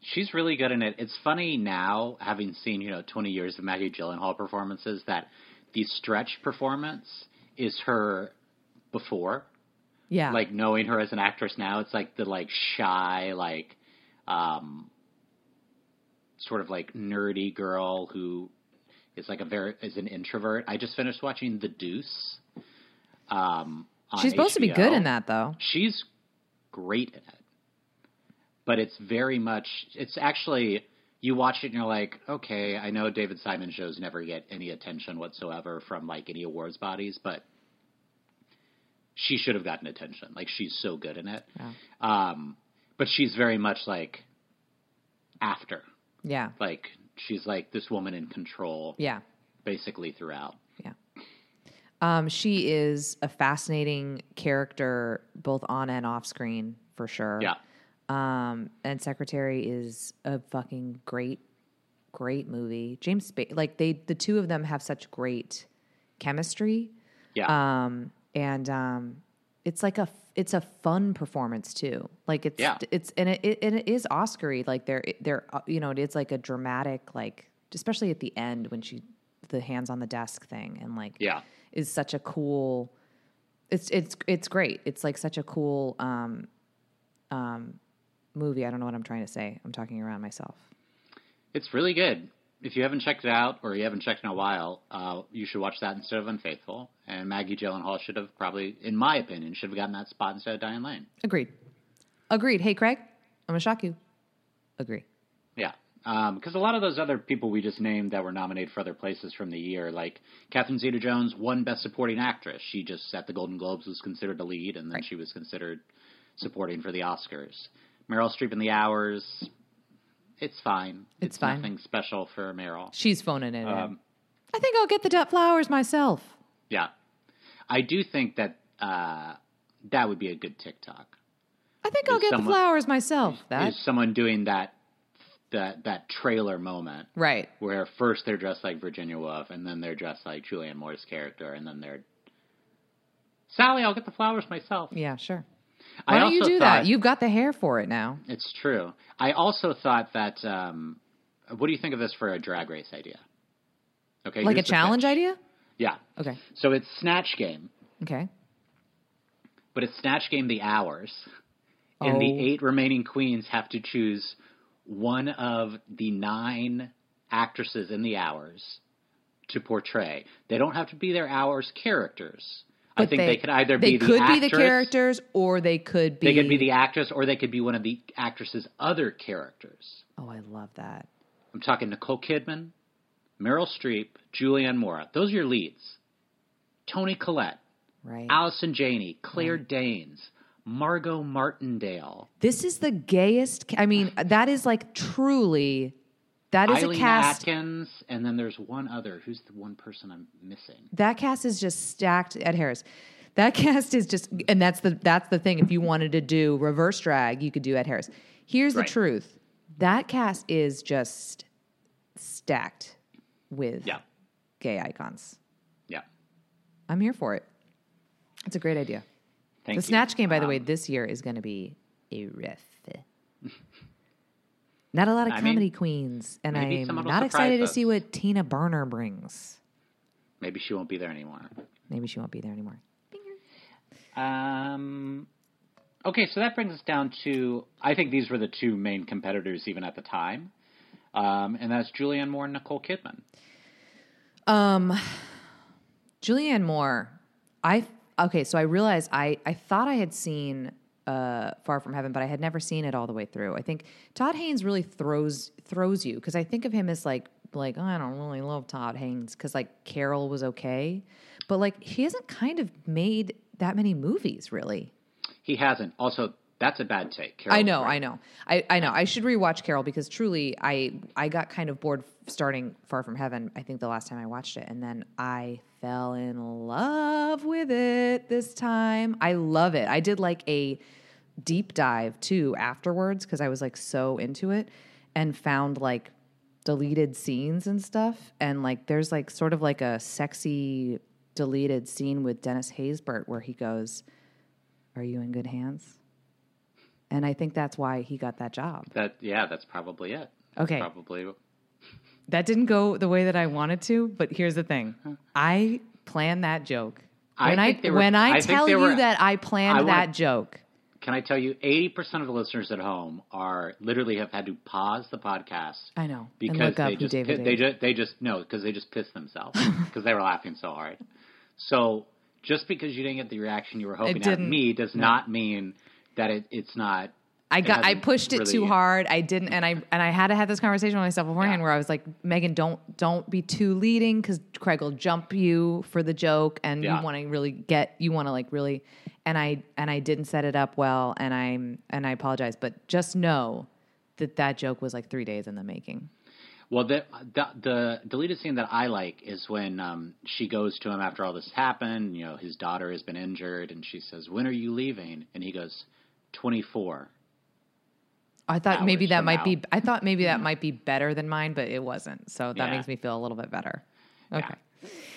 Speaker 1: she's really good in it. It's funny now, having seen you know 20 years of Maggie Gyllenhaal performances, that the stretch performance is her before.
Speaker 5: yeah.
Speaker 1: like knowing her as an actress now, it's like the like shy, like um sort of like nerdy girl who is like a very is an introvert. I just finished watching The Deuce. Um on
Speaker 5: She's supposed to be good in that, though.
Speaker 1: She's great in it. But it's very much it's actually you watch it and you're like, okay, I know David Simon shows never get any attention whatsoever from like any awards bodies, but she should have gotten attention. Like she's so good in it.
Speaker 5: Yeah.
Speaker 1: Um, but she's very much like after.
Speaker 5: Yeah.
Speaker 1: Like she's like this woman in control
Speaker 5: Yeah.
Speaker 1: basically throughout.
Speaker 5: Yeah. Um, she is a fascinating character, both on and off screen, for sure.
Speaker 1: Yeah.
Speaker 5: Um, and Secretary is a fucking great, great movie. James Spader, like they, the two of them have such great chemistry.
Speaker 1: Yeah.
Speaker 5: Um, and um, it's like a, it's a fun performance too. Like it's,
Speaker 1: Yeah.
Speaker 5: it's, and it, it, and it is Oscary. Like they're, they're, uh, you know, it's like a dramatic, like especially at the end when she, the hands on the desk thing, and like,
Speaker 1: yeah.
Speaker 5: is such a cool it's it's it's great it's like such a cool um um movie i don't know what i'm trying to say i'm talking around myself
Speaker 1: It's really good. If you haven't checked it out or you haven't checked in a while, uh, you should watch that instead of Unfaithful. And Maggie Gyllenhaal should have probably, in my opinion, should have gotten that spot instead of Diane Lane.
Speaker 5: agreed agreed hey craig i'm gonna shock you agree
Speaker 1: Yeah. Because a lot of those other people we just named that were nominated for other places from the year, like Catherine Zeta Jones, won Best Supporting Actress. She just at the Golden Globes was considered a lead, and then
Speaker 5: Right.
Speaker 1: she was considered supporting for the Oscars. Meryl Streep in The Hours, it's fine.
Speaker 5: It's fine.
Speaker 1: Nothing special for Meryl.
Speaker 5: she's phoning it in
Speaker 1: Um,
Speaker 5: i think i'll get the flowers myself
Speaker 1: Yeah, I do think that uh, that would be a good TikTok.
Speaker 5: i think i'll get
Speaker 1: someone-
Speaker 5: the flowers myself that
Speaker 1: Is someone doing that that that trailer moment
Speaker 5: right
Speaker 1: where first they're dressed like Virginia Woolf, and then they're dressed like Julianne Moore's character, and then they're Sally. I'll get the flowers myself.
Speaker 5: yeah sure
Speaker 1: I
Speaker 5: why don't you do
Speaker 1: thought-
Speaker 5: that you've got the hair for it now
Speaker 1: It's true. I also thought that. Um, what do you think of this for a drag race idea? Okay,
Speaker 5: like a challenge
Speaker 1: pitch.
Speaker 5: idea
Speaker 1: Yeah.
Speaker 5: okay
Speaker 1: So it's Snatch Game,
Speaker 5: okay
Speaker 1: but it's Snatch Game the hours, and the
Speaker 5: Oh.
Speaker 1: eight remaining queens have to choose one of the nine actresses in the hours to portray. They don't have to be their hours characters. I think they, could either
Speaker 5: they
Speaker 1: be the
Speaker 5: could be the characters or they could be
Speaker 1: They could be the actress, or they could be one of the actress's other characters.
Speaker 5: Oh, I love that.
Speaker 1: I'm talking Nicole Kidman, Meryl Streep, Julianne Moore. Those are your leads. Toni Collette,
Speaker 5: Right.
Speaker 1: Allison Janney, Claire Danes, Margot Martindale,
Speaker 5: This is the gayest. I mean, that is like truly. That is
Speaker 1: Eileen
Speaker 5: a cast.
Speaker 1: Atkins, and then there's one other. Who's the one person I'm missing?
Speaker 5: That cast is just stacked. Ed Harris. That [LAUGHS] cast is just, and that's the that's the thing. If you wanted to do reverse drag, you could do Ed Harris. Here's
Speaker 1: Right.
Speaker 5: the truth: that cast is just stacked with
Speaker 1: Yeah,
Speaker 5: gay icons.
Speaker 1: yeah.
Speaker 5: I'm here for it. It's a great idea.
Speaker 1: Thank
Speaker 5: the
Speaker 1: you.
Speaker 5: Snatch game, by the
Speaker 1: Um,
Speaker 5: way, this year is going to be a riff. Not a lot of
Speaker 1: I mean,
Speaker 5: comedy queens, and I'm not excited to see what Tina Burner brings.
Speaker 1: Maybe she won't be there anymore.
Speaker 5: Maybe she won't be there anymore.
Speaker 1: Um, okay, so that brings us down to I think these were the two main competitors even at the time, um, and that's Julianne Moore and Nicole Kidman.
Speaker 5: Um, Julianne Moore. I okay. So I realized I I thought I had seen uh Far From Heaven, but I had never seen it all the way through. I think Todd Haynes really throws throws you because I think of him as like like oh, I don't really love Todd Haynes because like Carol was okay, but like he hasn't kind of made that many movies really.
Speaker 1: He hasn't. Also, that's a bad take. Carol
Speaker 5: I know,
Speaker 1: Right.
Speaker 5: I know, I, I know. I should rewatch Carol because truly, I I got kind of bored starting Far From Heaven. I think the last time I watched it, and then I fell in love with it this time. I love it. I did like a deep dive too afterwards because I was like so into it and found like deleted scenes and stuff. And like there's like sort of like a sexy deleted scene with Dennis Haysbert where he goes, "Are you in good hands?" And I think that's why he got that job.
Speaker 1: That yeah, that's probably it. That's
Speaker 5: Okay.
Speaker 1: probably
Speaker 5: That didn't go the way that I wanted to, but here's the thing. I planned that joke.
Speaker 1: I
Speaker 5: When I,
Speaker 1: they were-
Speaker 5: when I,
Speaker 1: I
Speaker 5: tell you
Speaker 1: were-
Speaker 5: that I planned
Speaker 1: I
Speaker 5: that joke,
Speaker 1: Can I tell you, eighty percent of the listeners at home are literally have had to pause the podcast
Speaker 5: I know,
Speaker 1: because they just
Speaker 5: David
Speaker 1: they just they just no because they just pissed themselves [LAUGHS] because they were laughing so hard. So just because you didn't get the reaction you were hoping out of me does not mean that it, it's not.
Speaker 5: I got I pushed it too hard. I didn't, and I and I had to have this conversation with myself beforehand,
Speaker 1: Yeah.
Speaker 5: where I was like, Meghann, don't don't be too leading because Craig will jump you for the joke, and
Speaker 1: Yeah.
Speaker 5: you want to really get you want to like really, and I and I didn't set it up well, and I'm and I apologize, but just know that that joke was like three days in the making.
Speaker 1: Well, the, the the deleted scene that I like is when um, she goes to him after all this happened. You know, his daughter has been injured, and she says, "When are you leaving?" And he goes, 24.
Speaker 5: I thought maybe that might
Speaker 1: now.
Speaker 5: be. I thought maybe that might be better than mine, but it wasn't. So that
Speaker 1: Yeah.
Speaker 5: makes me feel a little bit better. Okay.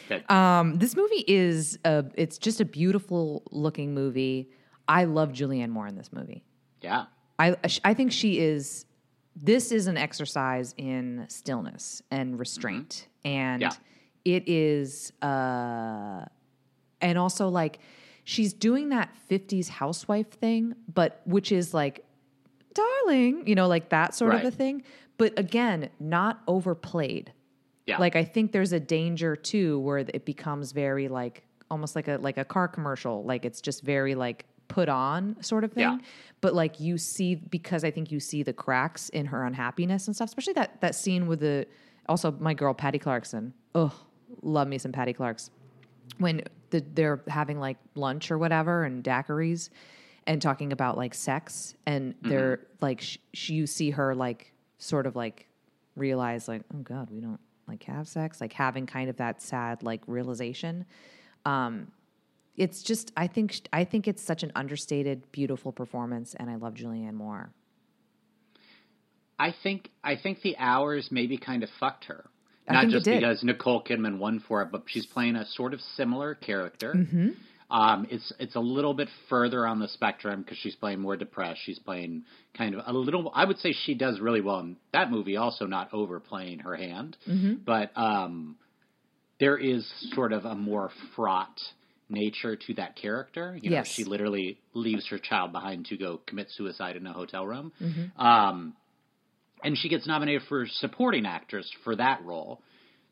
Speaker 1: That-
Speaker 5: Um, this movie is a. It's just a beautiful looking movie. I love Julianne Moore in this movie.
Speaker 1: yeah,
Speaker 5: I I think she is. This is an exercise in stillness and restraint, and
Speaker 1: Yeah.
Speaker 5: it is. Uh, and also like she's doing that 50s housewife thing but which is like darling you know like that sort of a thing. But again not overplayed.
Speaker 1: Yeah.
Speaker 5: like i think there's a danger too where it becomes very like almost like a like a car commercial. Like it's just very like put on sort of thing.
Speaker 1: Yeah.
Speaker 5: but like you see because i think you see the cracks in her unhappiness and stuff especially that that scene with the also my girl patty clarkson. Oh love me some patty clarks when the, they're having like lunch or whatever and daiquiris and talking about like sex and they're like sh- sh- you see her like sort of like realize like oh god we don't like have sex like having kind of that sad like realization. Um it's just i think sh- i think it's such an understated beautiful performance and i love julianne moore.
Speaker 1: I think I think the hours maybe kind of fucked her. Not just because Nicole Kidman won for it, but she's playing a sort of similar character.
Speaker 5: Mm-hmm.
Speaker 1: Um, it's it's a little bit further on the spectrum because she's playing more depressed. She's playing kind of a little. I would say she does really well in that movie. Also, not overplaying her hand,
Speaker 5: Mm-hmm.
Speaker 1: but um, there is sort of a more fraught nature to that character. You know,
Speaker 5: Yes.
Speaker 1: she literally leaves her child behind to go commit suicide in a hotel room.
Speaker 5: Mm-hmm.
Speaker 1: Um, and she gets nominated for supporting actress for that role.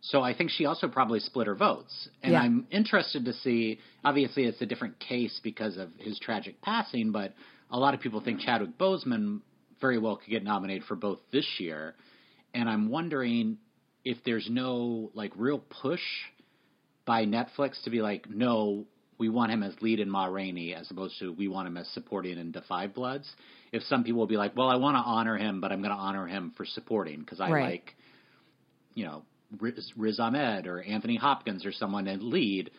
Speaker 1: So I think she also probably split her votes. And
Speaker 5: Yeah.
Speaker 1: I'm interested to see, obviously, it's a different case because of his tragic passing, but a lot of people think Chadwick Boseman very well could get nominated for both this year. And I'm wondering if there's no like real push by Netflix to be like, no, we want him as lead in Ma Rainey as opposed to we want him as supporting in The Five Bloods. If some people will be like, well, I want to honor him, but I'm going to honor him for supporting because I
Speaker 5: Right.
Speaker 1: like, you know, Riz, Riz Ahmed or Anthony Hopkins or someone in lead.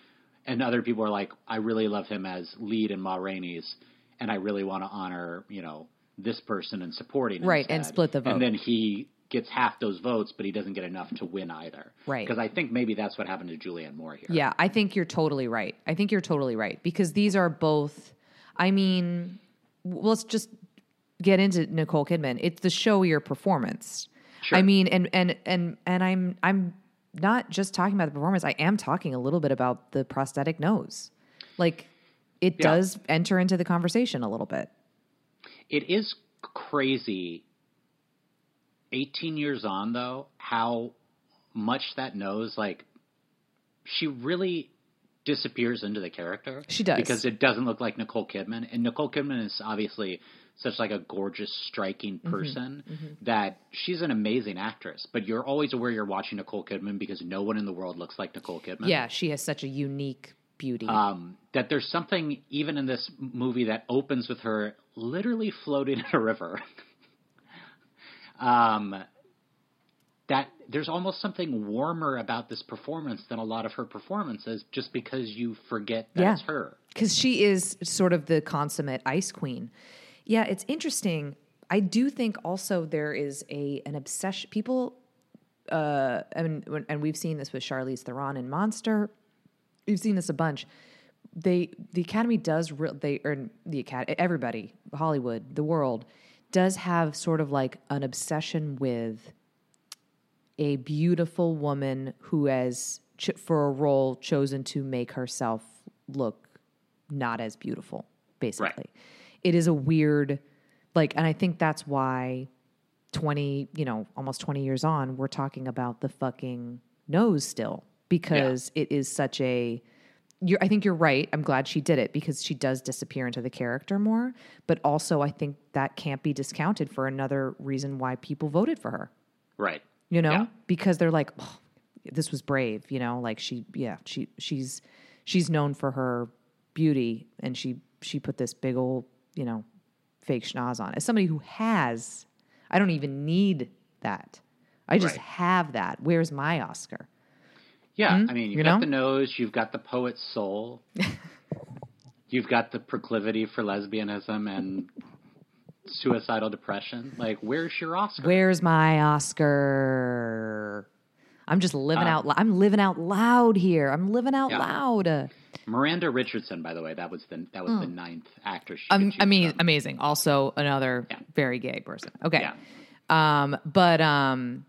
Speaker 1: And other people are like, I really love him as lead in Ma Rainey's, and I really want to honor, you know, this person and supporting.
Speaker 5: Right, and split the vote.
Speaker 1: And then he gets half those votes, but he doesn't get enough to win either.
Speaker 5: Right.
Speaker 1: Because I think maybe that's what happened to Julianne Moore here.
Speaker 5: Yeah, I think you're totally right. I think you're totally right because these are both. I mean, let's just get into Nicole Kidman. It's the showier performance.
Speaker 1: Sure.
Speaker 5: I mean, and and and and I'm I'm not just talking about the performance. I am talking a little bit about the prosthetic nose. Like, it
Speaker 1: Yeah.
Speaker 5: does enter into the conversation a little bit.
Speaker 1: It is crazy. 18 years on, though, how much that knows, like, she really disappears into the character.
Speaker 5: She does.
Speaker 1: Because it doesn't look like Nicole Kidman. And Nicole Kidman is obviously such like a gorgeous, striking
Speaker 5: Mm-hmm.
Speaker 1: person that she's an amazing actress. But you're always aware you're watching Nicole Kidman because no one in the world looks like Nicole Kidman.
Speaker 5: Yeah, she has such a unique beauty.
Speaker 1: um, that there's something even in this movie that opens with her literally floating in a river. [LAUGHS] um, that there's almost something warmer about this performance than a lot of her performances, just because you forget that
Speaker 5: Yeah.
Speaker 1: it's her.
Speaker 5: because she is sort of the consummate ice queen. Yeah, it's interesting. I do think also there is a an obsession. People, uh, and and we've seen this with Charlize Theron in Monster. We've seen this a bunch. They the Academy does re- they earn the Academy everybody Hollywood the world does have sort of like an obsession with a beautiful woman who has ch- for a role chosen to make herself look not as beautiful basically. It is a weird like and i think that's why 20 you know almost 20 years on we're talking about the fucking nose still because it is such a you're, I think you're right. I'm glad she did it because she does disappear into the character more. But also, I think that can't be discounted for another reason why people voted for her
Speaker 1: Right.
Speaker 5: you know
Speaker 1: Yeah.
Speaker 5: because they're like oh, this was brave you know like she yeah she she's she's known for her beauty and she she put this big old you know fake schnoz on as somebody who has i don't even need that i just
Speaker 1: Right.
Speaker 5: have that where's my oscar
Speaker 1: Yeah, I mean, you've
Speaker 5: you
Speaker 1: got
Speaker 5: know?
Speaker 1: the nose, you've got the poet's soul, [LAUGHS] you've got the proclivity for lesbianism and suicidal depression. Like, where's your Oscar?
Speaker 5: where's my oscar i'm just living
Speaker 1: Uh,
Speaker 5: out lou- i'm living out loud here i'm living out
Speaker 1: Yeah.
Speaker 5: loud
Speaker 1: Miranda Richardson, by the way, that was the that was the ninth actress. She
Speaker 5: Um, I mean,
Speaker 1: from.
Speaker 5: amazing. Also, another
Speaker 1: Yeah.
Speaker 5: very gay person. Okay.
Speaker 1: Yeah.
Speaker 5: Um, but um,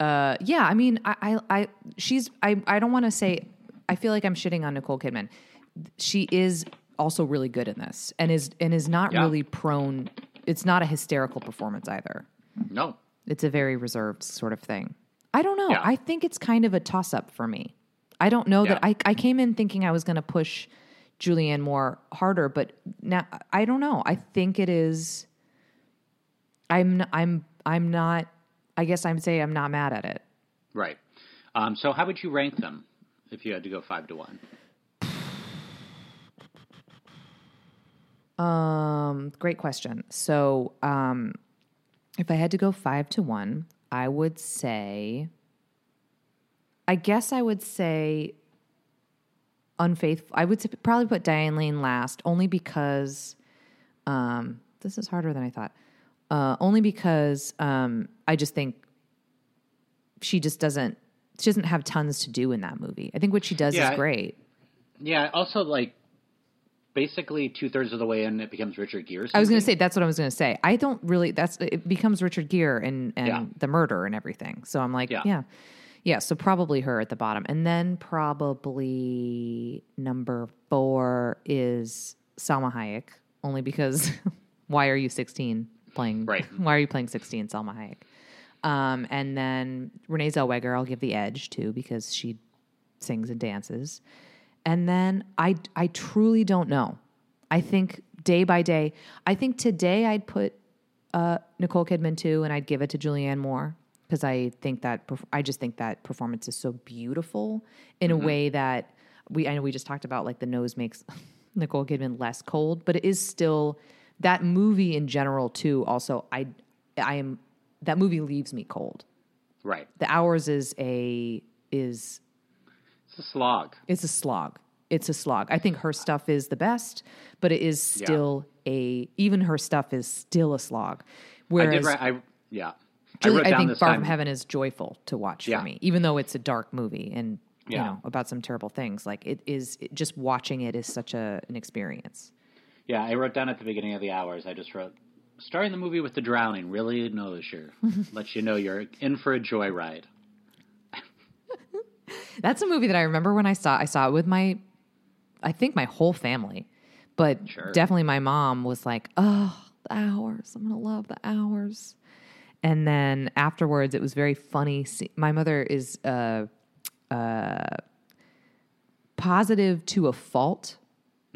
Speaker 5: uh, yeah. I mean, I, I, I she's. I, I don't want to say. I feel like I'm shitting on Nicole Kidman. She is also really good in this, and is and is not
Speaker 1: Yeah.
Speaker 5: really prone. It's not a hysterical performance either.
Speaker 1: no,
Speaker 5: It's a very reserved sort of thing. I don't know.
Speaker 1: Yeah.
Speaker 5: I think it's kind of a toss up for me. I don't know that I, I came in thinking I was going to push Julianne Moore harder, but now I don't know. I think it is. I'm I'm I'm not. I guess I'm say I'm not mad at it.
Speaker 1: right. Um, so, how would you rank them if you had to go five to one?
Speaker 5: Um, great question. So, um, if I had to go five to one, I would say, I guess I would say unfaithful. I would probably put Diane Lane last, only because, um, this is harder than I thought. Uh, only because um, I just think she just doesn't. She doesn't have tons to do in that movie. I think what she does
Speaker 1: Yeah,
Speaker 5: is great.
Speaker 1: Yeah. Also, like, basically two thirds of the way in, it becomes Richard Gere's.
Speaker 5: I was going to say that's what I was going to say. I don't really. That's it becomes Richard Gere and and
Speaker 1: Yeah.
Speaker 5: the murder and everything. So I'm like,
Speaker 1: Yeah.
Speaker 5: yeah. yeah, So probably her at the bottom, and then probably number four is Salma Hayek, only because [LAUGHS] why are you 16 playing?
Speaker 1: Right. [LAUGHS]
Speaker 5: Why are you playing 16, Salma Hayek? Um, and then Renee Zellweger, I'll give the edge to because she sings and dances. And then I, I truly don't know. I think day by day, I think today I'd put uh, Nicole Kidman too, and I'd give it to Julianne Moore because I think that I just think that performance is so beautiful in a way that we I know we just talked about like the nose makes [LAUGHS] Nicole Kidman less cold, but it is still that movie in general too. Also, I I am that movie leaves me cold.
Speaker 1: Right.
Speaker 5: The Hours is a is
Speaker 1: It's a slog.
Speaker 5: it's a slog. It's a slog. I think her stuff is the best, but it is still a even her stuff is still a slog. Whereas
Speaker 1: I did. Write, I yeah.
Speaker 5: Julie-
Speaker 1: I
Speaker 5: I, think Far
Speaker 1: time.
Speaker 5: From Heaven is joyful to watch
Speaker 1: Yeah.
Speaker 5: for me, even though it's a dark movie and you know about some terrible things. Like it is, it, just watching it is such a an experience.
Speaker 1: Yeah, I wrote down at the beginning of the hours. I just wrote, starting the movie with the drowning really knows you, [LAUGHS] lets you know you're in for a joyride. [LAUGHS]
Speaker 5: That's a movie that I remember when I saw. I saw it with my, I think my whole family, but
Speaker 1: Sure.
Speaker 5: definitely my mom was like, "Oh, the hours! I'm gonna love the hours." And then afterwards, it was very funny. See, my mother is uh, uh, positive to a fault.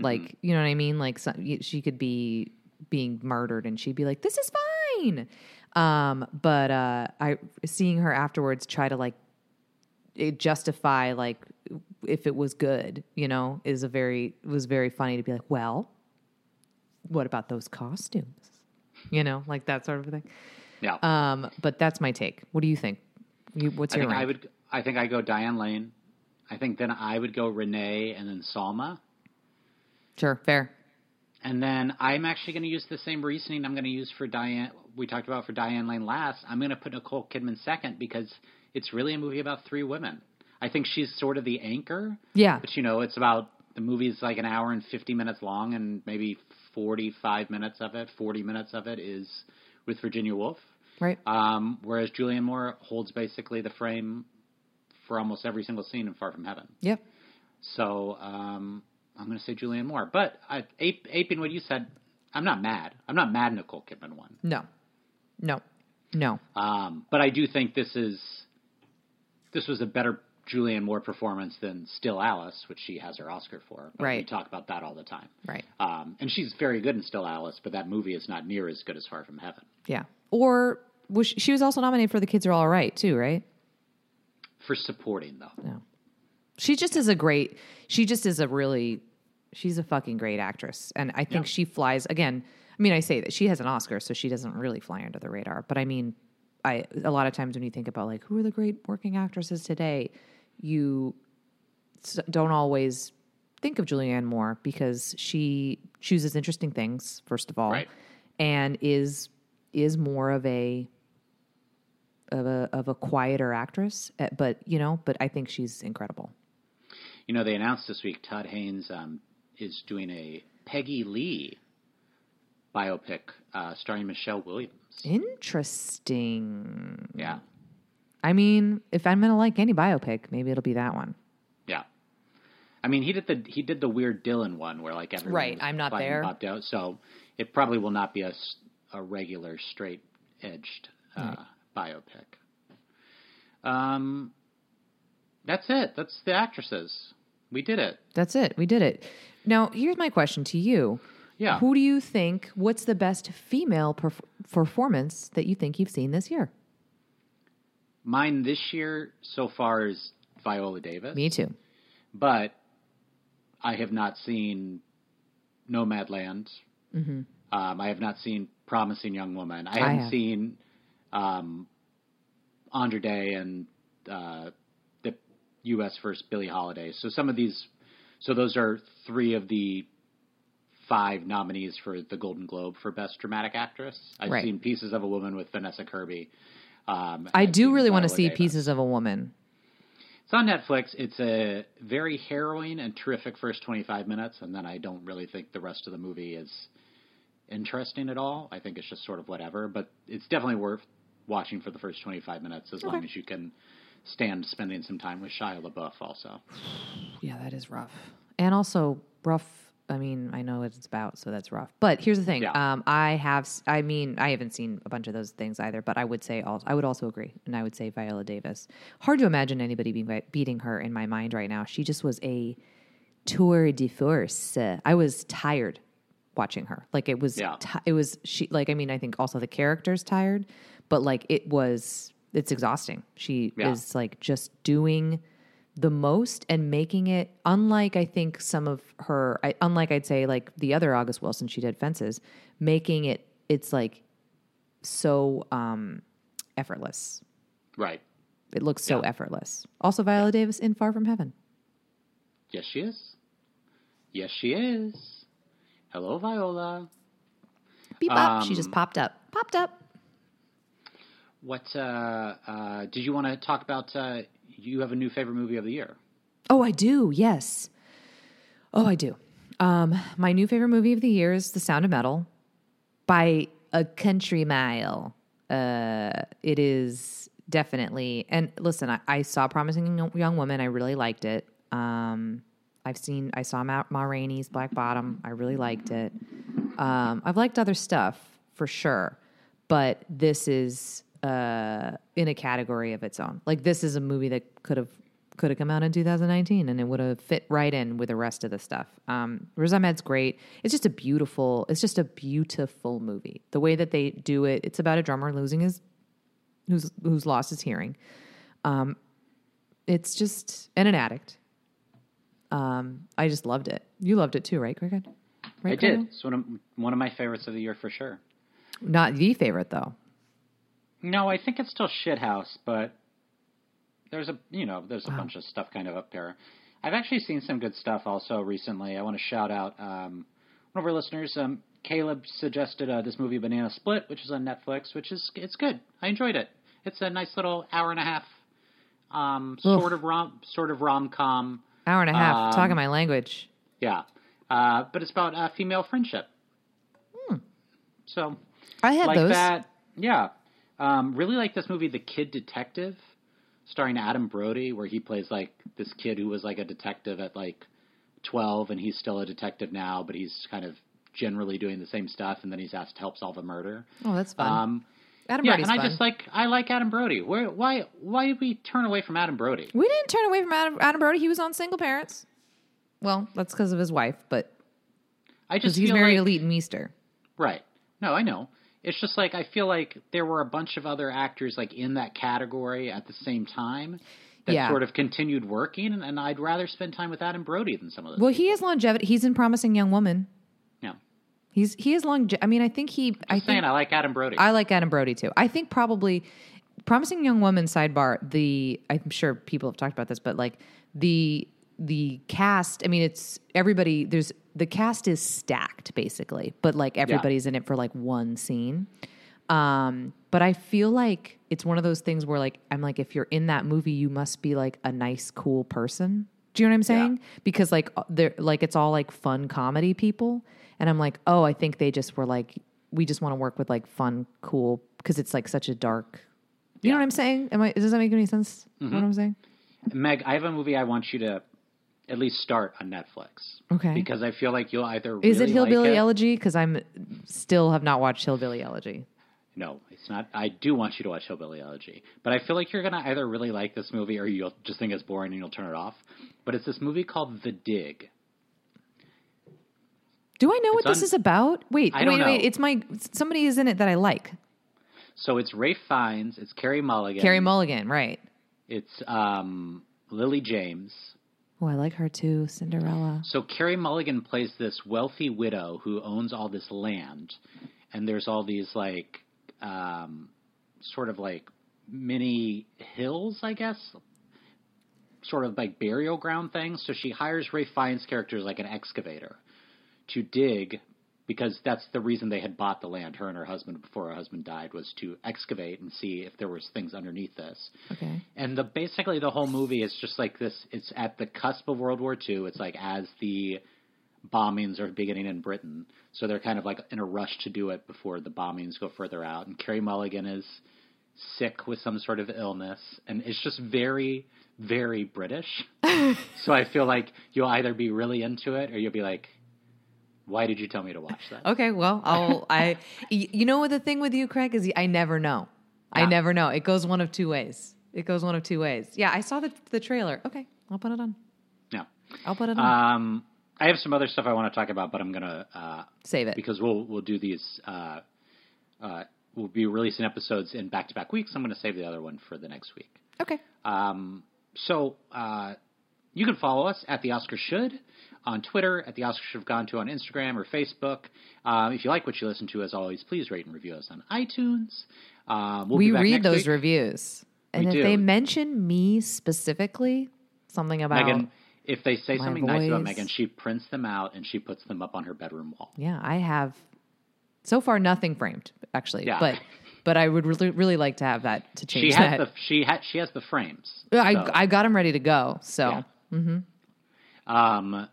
Speaker 5: Like, you know what I mean? Like, some, she could be being murdered, and she'd be like, "This is fine." Um, but uh, I seeing her afterwards try to like justify like if it was good, you know, is a very was very funny to be like, well, what about those costumes? You know, like that sort of thing.
Speaker 1: Yeah,
Speaker 5: Um, but that's my take. What do you think? You, what's
Speaker 1: I
Speaker 5: your
Speaker 1: think I would. I think I go Diane Lane. I think then I would go Renee and then Salma.
Speaker 5: Sure, fair.
Speaker 1: And then I'm actually going to use the same reasoning I'm going to use for Diane. We talked about for Diane Lane last. I'm going to put Nicole Kidman second because it's really a movie about three women. I think she's sort of the anchor.
Speaker 5: Yeah.
Speaker 1: But you know, it's about the movie's like an hour and 50 minutes long, and maybe 45 minutes of it, 40 minutes of it is with Virginia Woolf.
Speaker 5: Right.
Speaker 1: Um, whereas Julianne Moore holds basically the frame for almost every single scene in Far From Heaven.
Speaker 5: Yep.
Speaker 1: So um, I'm going to say Julianne Moore. But I, ape, aping what you said, I'm not mad. I'm not mad Nicole Kidman won.
Speaker 5: No. No. No.
Speaker 1: Um, but I do think this is this was a better Julianne Moore performance than Still Alice, which she has her Oscar for. But We talk about that all the time.
Speaker 5: Right.
Speaker 1: Um, and she's very good in Still Alice, but that movie is not near as good as Far From Heaven.
Speaker 5: Yeah. Or was she, she was also nominated for The Kids Are All Right too, right?
Speaker 1: For supporting, though.
Speaker 5: No. She just is a great. She just is a really. She's a fucking great actress, and I think
Speaker 1: Yeah.
Speaker 5: she flies again. I mean, I say that she has an Oscar, so she doesn't really fly under the radar. But I mean, I a lot of times when you think about like who are the great working actresses today, you don't always think of Julianne Moore because she chooses interesting things first of all,
Speaker 1: Right.
Speaker 5: and is is more of a of a of a quieter actress. uh, But you know, but I think she's incredible.
Speaker 1: You know, they announced this week Todd Haynes um, is doing a Peggy Lee biopic uh, starring Michelle Williams.
Speaker 5: Interesting.
Speaker 1: Yeah.
Speaker 5: I mean, if I'm gonna like any biopic, maybe it'll be that one.
Speaker 1: Yeah. I mean, he did the he did the weird Dylan one where like everyone
Speaker 5: Right, I'm not there.
Speaker 1: popped out. So it probably will not be a, a regular straight edged uh, biopic. Um, that's it. That's the actresses. We did it.
Speaker 5: That's it. We did it. Now, here's my question to you.
Speaker 1: Yeah.
Speaker 5: Who do you think? What's the best female perf- performance that you think you've seen this year?
Speaker 1: Mine this year so far is Viola Davis.
Speaker 5: Me too.
Speaker 1: but I have not seen Nomadland. Mm-hmm. Um, I have not seen Promising Young Woman. I haven't
Speaker 5: have.
Speaker 1: seen um, Andra Day and uh, U.S. versus Billie Holiday. So some of these, so those are three of the five nominees for the Golden Globe for Best Dramatic Actress. I've
Speaker 5: Right.
Speaker 1: seen Pieces of a Woman with Vanessa Kirby. Um,
Speaker 5: I
Speaker 1: I've
Speaker 5: do really want to see
Speaker 1: Davis.
Speaker 5: Pieces of a Woman.
Speaker 1: It's on Netflix. It's a very harrowing and terrific first 25 minutes, and then I don't really think the rest of the movie is interesting at all. I think it's just sort of whatever, but it's definitely worth watching for the first 25 minutes as long as you can stand spending some time with Shia LaBeouf also.
Speaker 5: Yeah, that is rough. And also rough I mean, I know what it's about, so that's rough. But here's the thing.
Speaker 1: Yeah.
Speaker 5: Um, I have, I mean, I haven't seen a bunch of those things either, but I would say, also, I would also agree, and I would say Viola Davis. Hard to imagine anybody being, beating her in my mind right now. She just was a tour de force. I was tired watching her. Like it was,
Speaker 1: Yeah.
Speaker 5: ti- it was she. Like I mean, I think also the character's tired, but like it was, it's exhausting. She
Speaker 1: Yeah.
Speaker 5: is like just doing the most and making it unlike I think some of her I, unlike I'd say like the other August Wilson she did fences making it it's like so um effortless
Speaker 1: Right.
Speaker 5: it looks so
Speaker 1: Yeah.
Speaker 5: effortless also Viola Davis in Far From Heaven
Speaker 1: Yes, she is. Yes, she is. Hello, Viola.
Speaker 5: beep up she
Speaker 1: Um,
Speaker 5: just popped up popped up
Speaker 1: What uh, uh, did you want to talk about? Uh, you have a new favorite movie of the year.
Speaker 5: Oh, I do. Yes. Oh, I do. Um, my new favorite movie of the year is The Sound of Metal by a country mile. Uh, it is definitely. And listen, I, I saw Promising Young- Woman. I really liked it. Um, I've seen. I saw Ma, Ma Rainey's Black Bottom. I really liked it. Um, I've liked other stuff for sure, but this is uh, in a category of its own. Like this is a movie that could have could have come out in 2019 and it would have fit right in with the rest of the stuff. Um, Riz Ahmed's great. It's just a beautiful. It's just a beautiful movie. The way that they do it. It's about a drummer losing his who's who's lost his hearing. Um, it's just and an addict. Um, I just loved it. You loved it too, right, Cricket? Right,
Speaker 1: I did. It's one of one of my favorites of the year for sure.
Speaker 5: Not the favorite though.
Speaker 1: No, I think it's still Shithouse, but there's a you know there's a bunch of stuff kind of up there. I've actually seen some good stuff also recently. I want to shout out um, one of our listeners. Um, Caleb suggested uh, this movie Banana Split, which is on Netflix, which is it's good. I enjoyed it. It's a nice little hour and a half, um, sort of rom sort of rom com.
Speaker 5: Hour and a half
Speaker 1: Um,
Speaker 5: talking my language.
Speaker 1: Yeah, uh, but it's about uh, female friendship. Hmm. So
Speaker 5: I had
Speaker 1: like
Speaker 5: those.
Speaker 1: that. Yeah. Um, really like this movie, The Kid Detective, starring Adam Brody, where he plays like this kid who was like a detective at like 12 and he's still a detective now, but he's kind of generally doing the same stuff and then he's asked to help solve a murder.
Speaker 5: Oh, that's fun.
Speaker 1: Um,
Speaker 5: Adam
Speaker 1: yeah,
Speaker 5: Brody's
Speaker 1: and I
Speaker 5: fun.
Speaker 1: just like I like Adam Brody. Where why why did we turn away from Adam Brody?
Speaker 5: we didn't turn away from Adam, Adam Brody. He was on Single Parents. Well, that's because of his wife, but
Speaker 1: I just
Speaker 5: he's
Speaker 1: feel
Speaker 5: very
Speaker 1: like,
Speaker 5: Leighton Meester.
Speaker 1: Right. No, I know. It's just like I feel like there were a bunch of other actors like in that category at the same time that
Speaker 5: Yeah.
Speaker 1: sort of continued working, and, and I'd rather spend time with Adam Brody than some of those.
Speaker 5: Well, he has longevity. He's in Promising Young Woman.
Speaker 1: yeah,
Speaker 5: He's he is long. I mean, I think he. I
Speaker 1: I'm saying I like Adam Brody.
Speaker 5: I like Adam Brody too. I think probably Promising Young Woman sidebar. The I'm sure people have talked about this, but like the the cast. I mean, it's everybody. There's the cast is stacked basically, but like everybody's in it for like one scene. Um, but I feel like it's one of those things where like I'm like if you're in that movie, you must be like a nice, cool person. Do you know what I'm saying? Because like they're like it's all like fun comedy people, and I'm like, oh, I think they just were like, we just want to work with like fun, cool, because it's like such a dark. You know what I'm saying? Am I? Does that make any sense?
Speaker 1: Mm-hmm.
Speaker 5: What I'm saying?
Speaker 1: Meg, I have a movie I want you to at least start on Netflix.
Speaker 5: Okay.
Speaker 1: Because I feel like you'll either
Speaker 5: Is
Speaker 1: really
Speaker 5: it Hillbilly
Speaker 1: like it,
Speaker 5: Elegy? Because I'm still have not watched Hillbilly Elegy.
Speaker 1: No, it's not. I do want you to watch Hillbilly Elegy, but I feel like you're gonna either really like this movie or you'll just think it's boring and you'll turn it off. But it's this movie called The Dig.
Speaker 5: Do I know what
Speaker 1: It's
Speaker 5: this is about? Wait,
Speaker 1: I
Speaker 5: wait, wait. It's my somebody is in it that I like.
Speaker 1: So it's Ralph Fiennes, it's Carey Mulligan,
Speaker 5: Carey Mulligan, right?
Speaker 1: it's um, Lily James.
Speaker 5: Oh, I like her too. Cinderella.
Speaker 1: So Carey Mulligan plays this wealthy widow who owns all this land, and there's all these like, um, sort of like mini hills, I guess, sort of like burial ground things. So she hires Ralph Fiennes' character like an excavator to dig because that's the reason they had bought the land. Her and her husband before her husband died was to excavate and see if there was things underneath this.
Speaker 5: Okay.
Speaker 1: And the basically the whole movie is just like this. It's at the cusp of World War II. It's like as the bombings are beginning in Britain, so they're kind of like in a rush to do it before the bombings go further out. And Carey Mulligan is sick with some sort of illness, and it's just very, very British. [LAUGHS] so I feel like you'll either be really into it or you'll be like, Why did you tell me to watch that?
Speaker 5: Okay, well, I'll. [LAUGHS] I. You know what the thing with you, Craig, is I never know. I never know. It goes one of two ways. It goes one of two ways. Yeah, I saw the the trailer. Okay, I'll put it on.
Speaker 1: No.
Speaker 5: I'll put it on.
Speaker 1: Um, I have some other stuff I want to talk about, but I'm gonna uh,
Speaker 5: Save it.
Speaker 1: because we'll we'll do these. Uh, uh, we'll be releasing episodes in back to back weeks. I'm gonna save the other one for the next week.
Speaker 5: okay.
Speaker 1: Um, so uh, you can follow us at the Oscar Should on Twitter, at the Oscar Should Have Gone To on Instagram or Facebook. Um, if you like what you listen to, as always, please rate and review us on iTunes. Um, we'll
Speaker 5: we read those
Speaker 1: week.
Speaker 5: reviews, and
Speaker 1: We
Speaker 5: if
Speaker 1: do.
Speaker 5: they mention me specifically, something about
Speaker 1: Meghann, if they say something nice about
Speaker 5: voice.
Speaker 1: Meghann, she prints them out and she puts them up on her bedroom wall.
Speaker 5: yeah, I have so far nothing framed actually,
Speaker 1: Yeah.
Speaker 5: but but I would really really like to have that to change
Speaker 1: She has
Speaker 5: that.
Speaker 1: the she ha- she has the frames.
Speaker 5: I
Speaker 1: So-
Speaker 5: I got them ready to go. So
Speaker 1: Yeah. Um,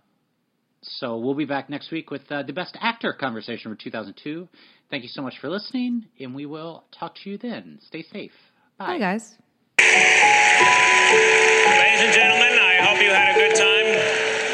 Speaker 1: so we'll be back next week with uh, the best actor conversation for 2002. Thank you so much for listening, and we will talk to you then. Stay safe.
Speaker 5: bye guys.
Speaker 2: Ladies and gentlemen, I hope you had a good time.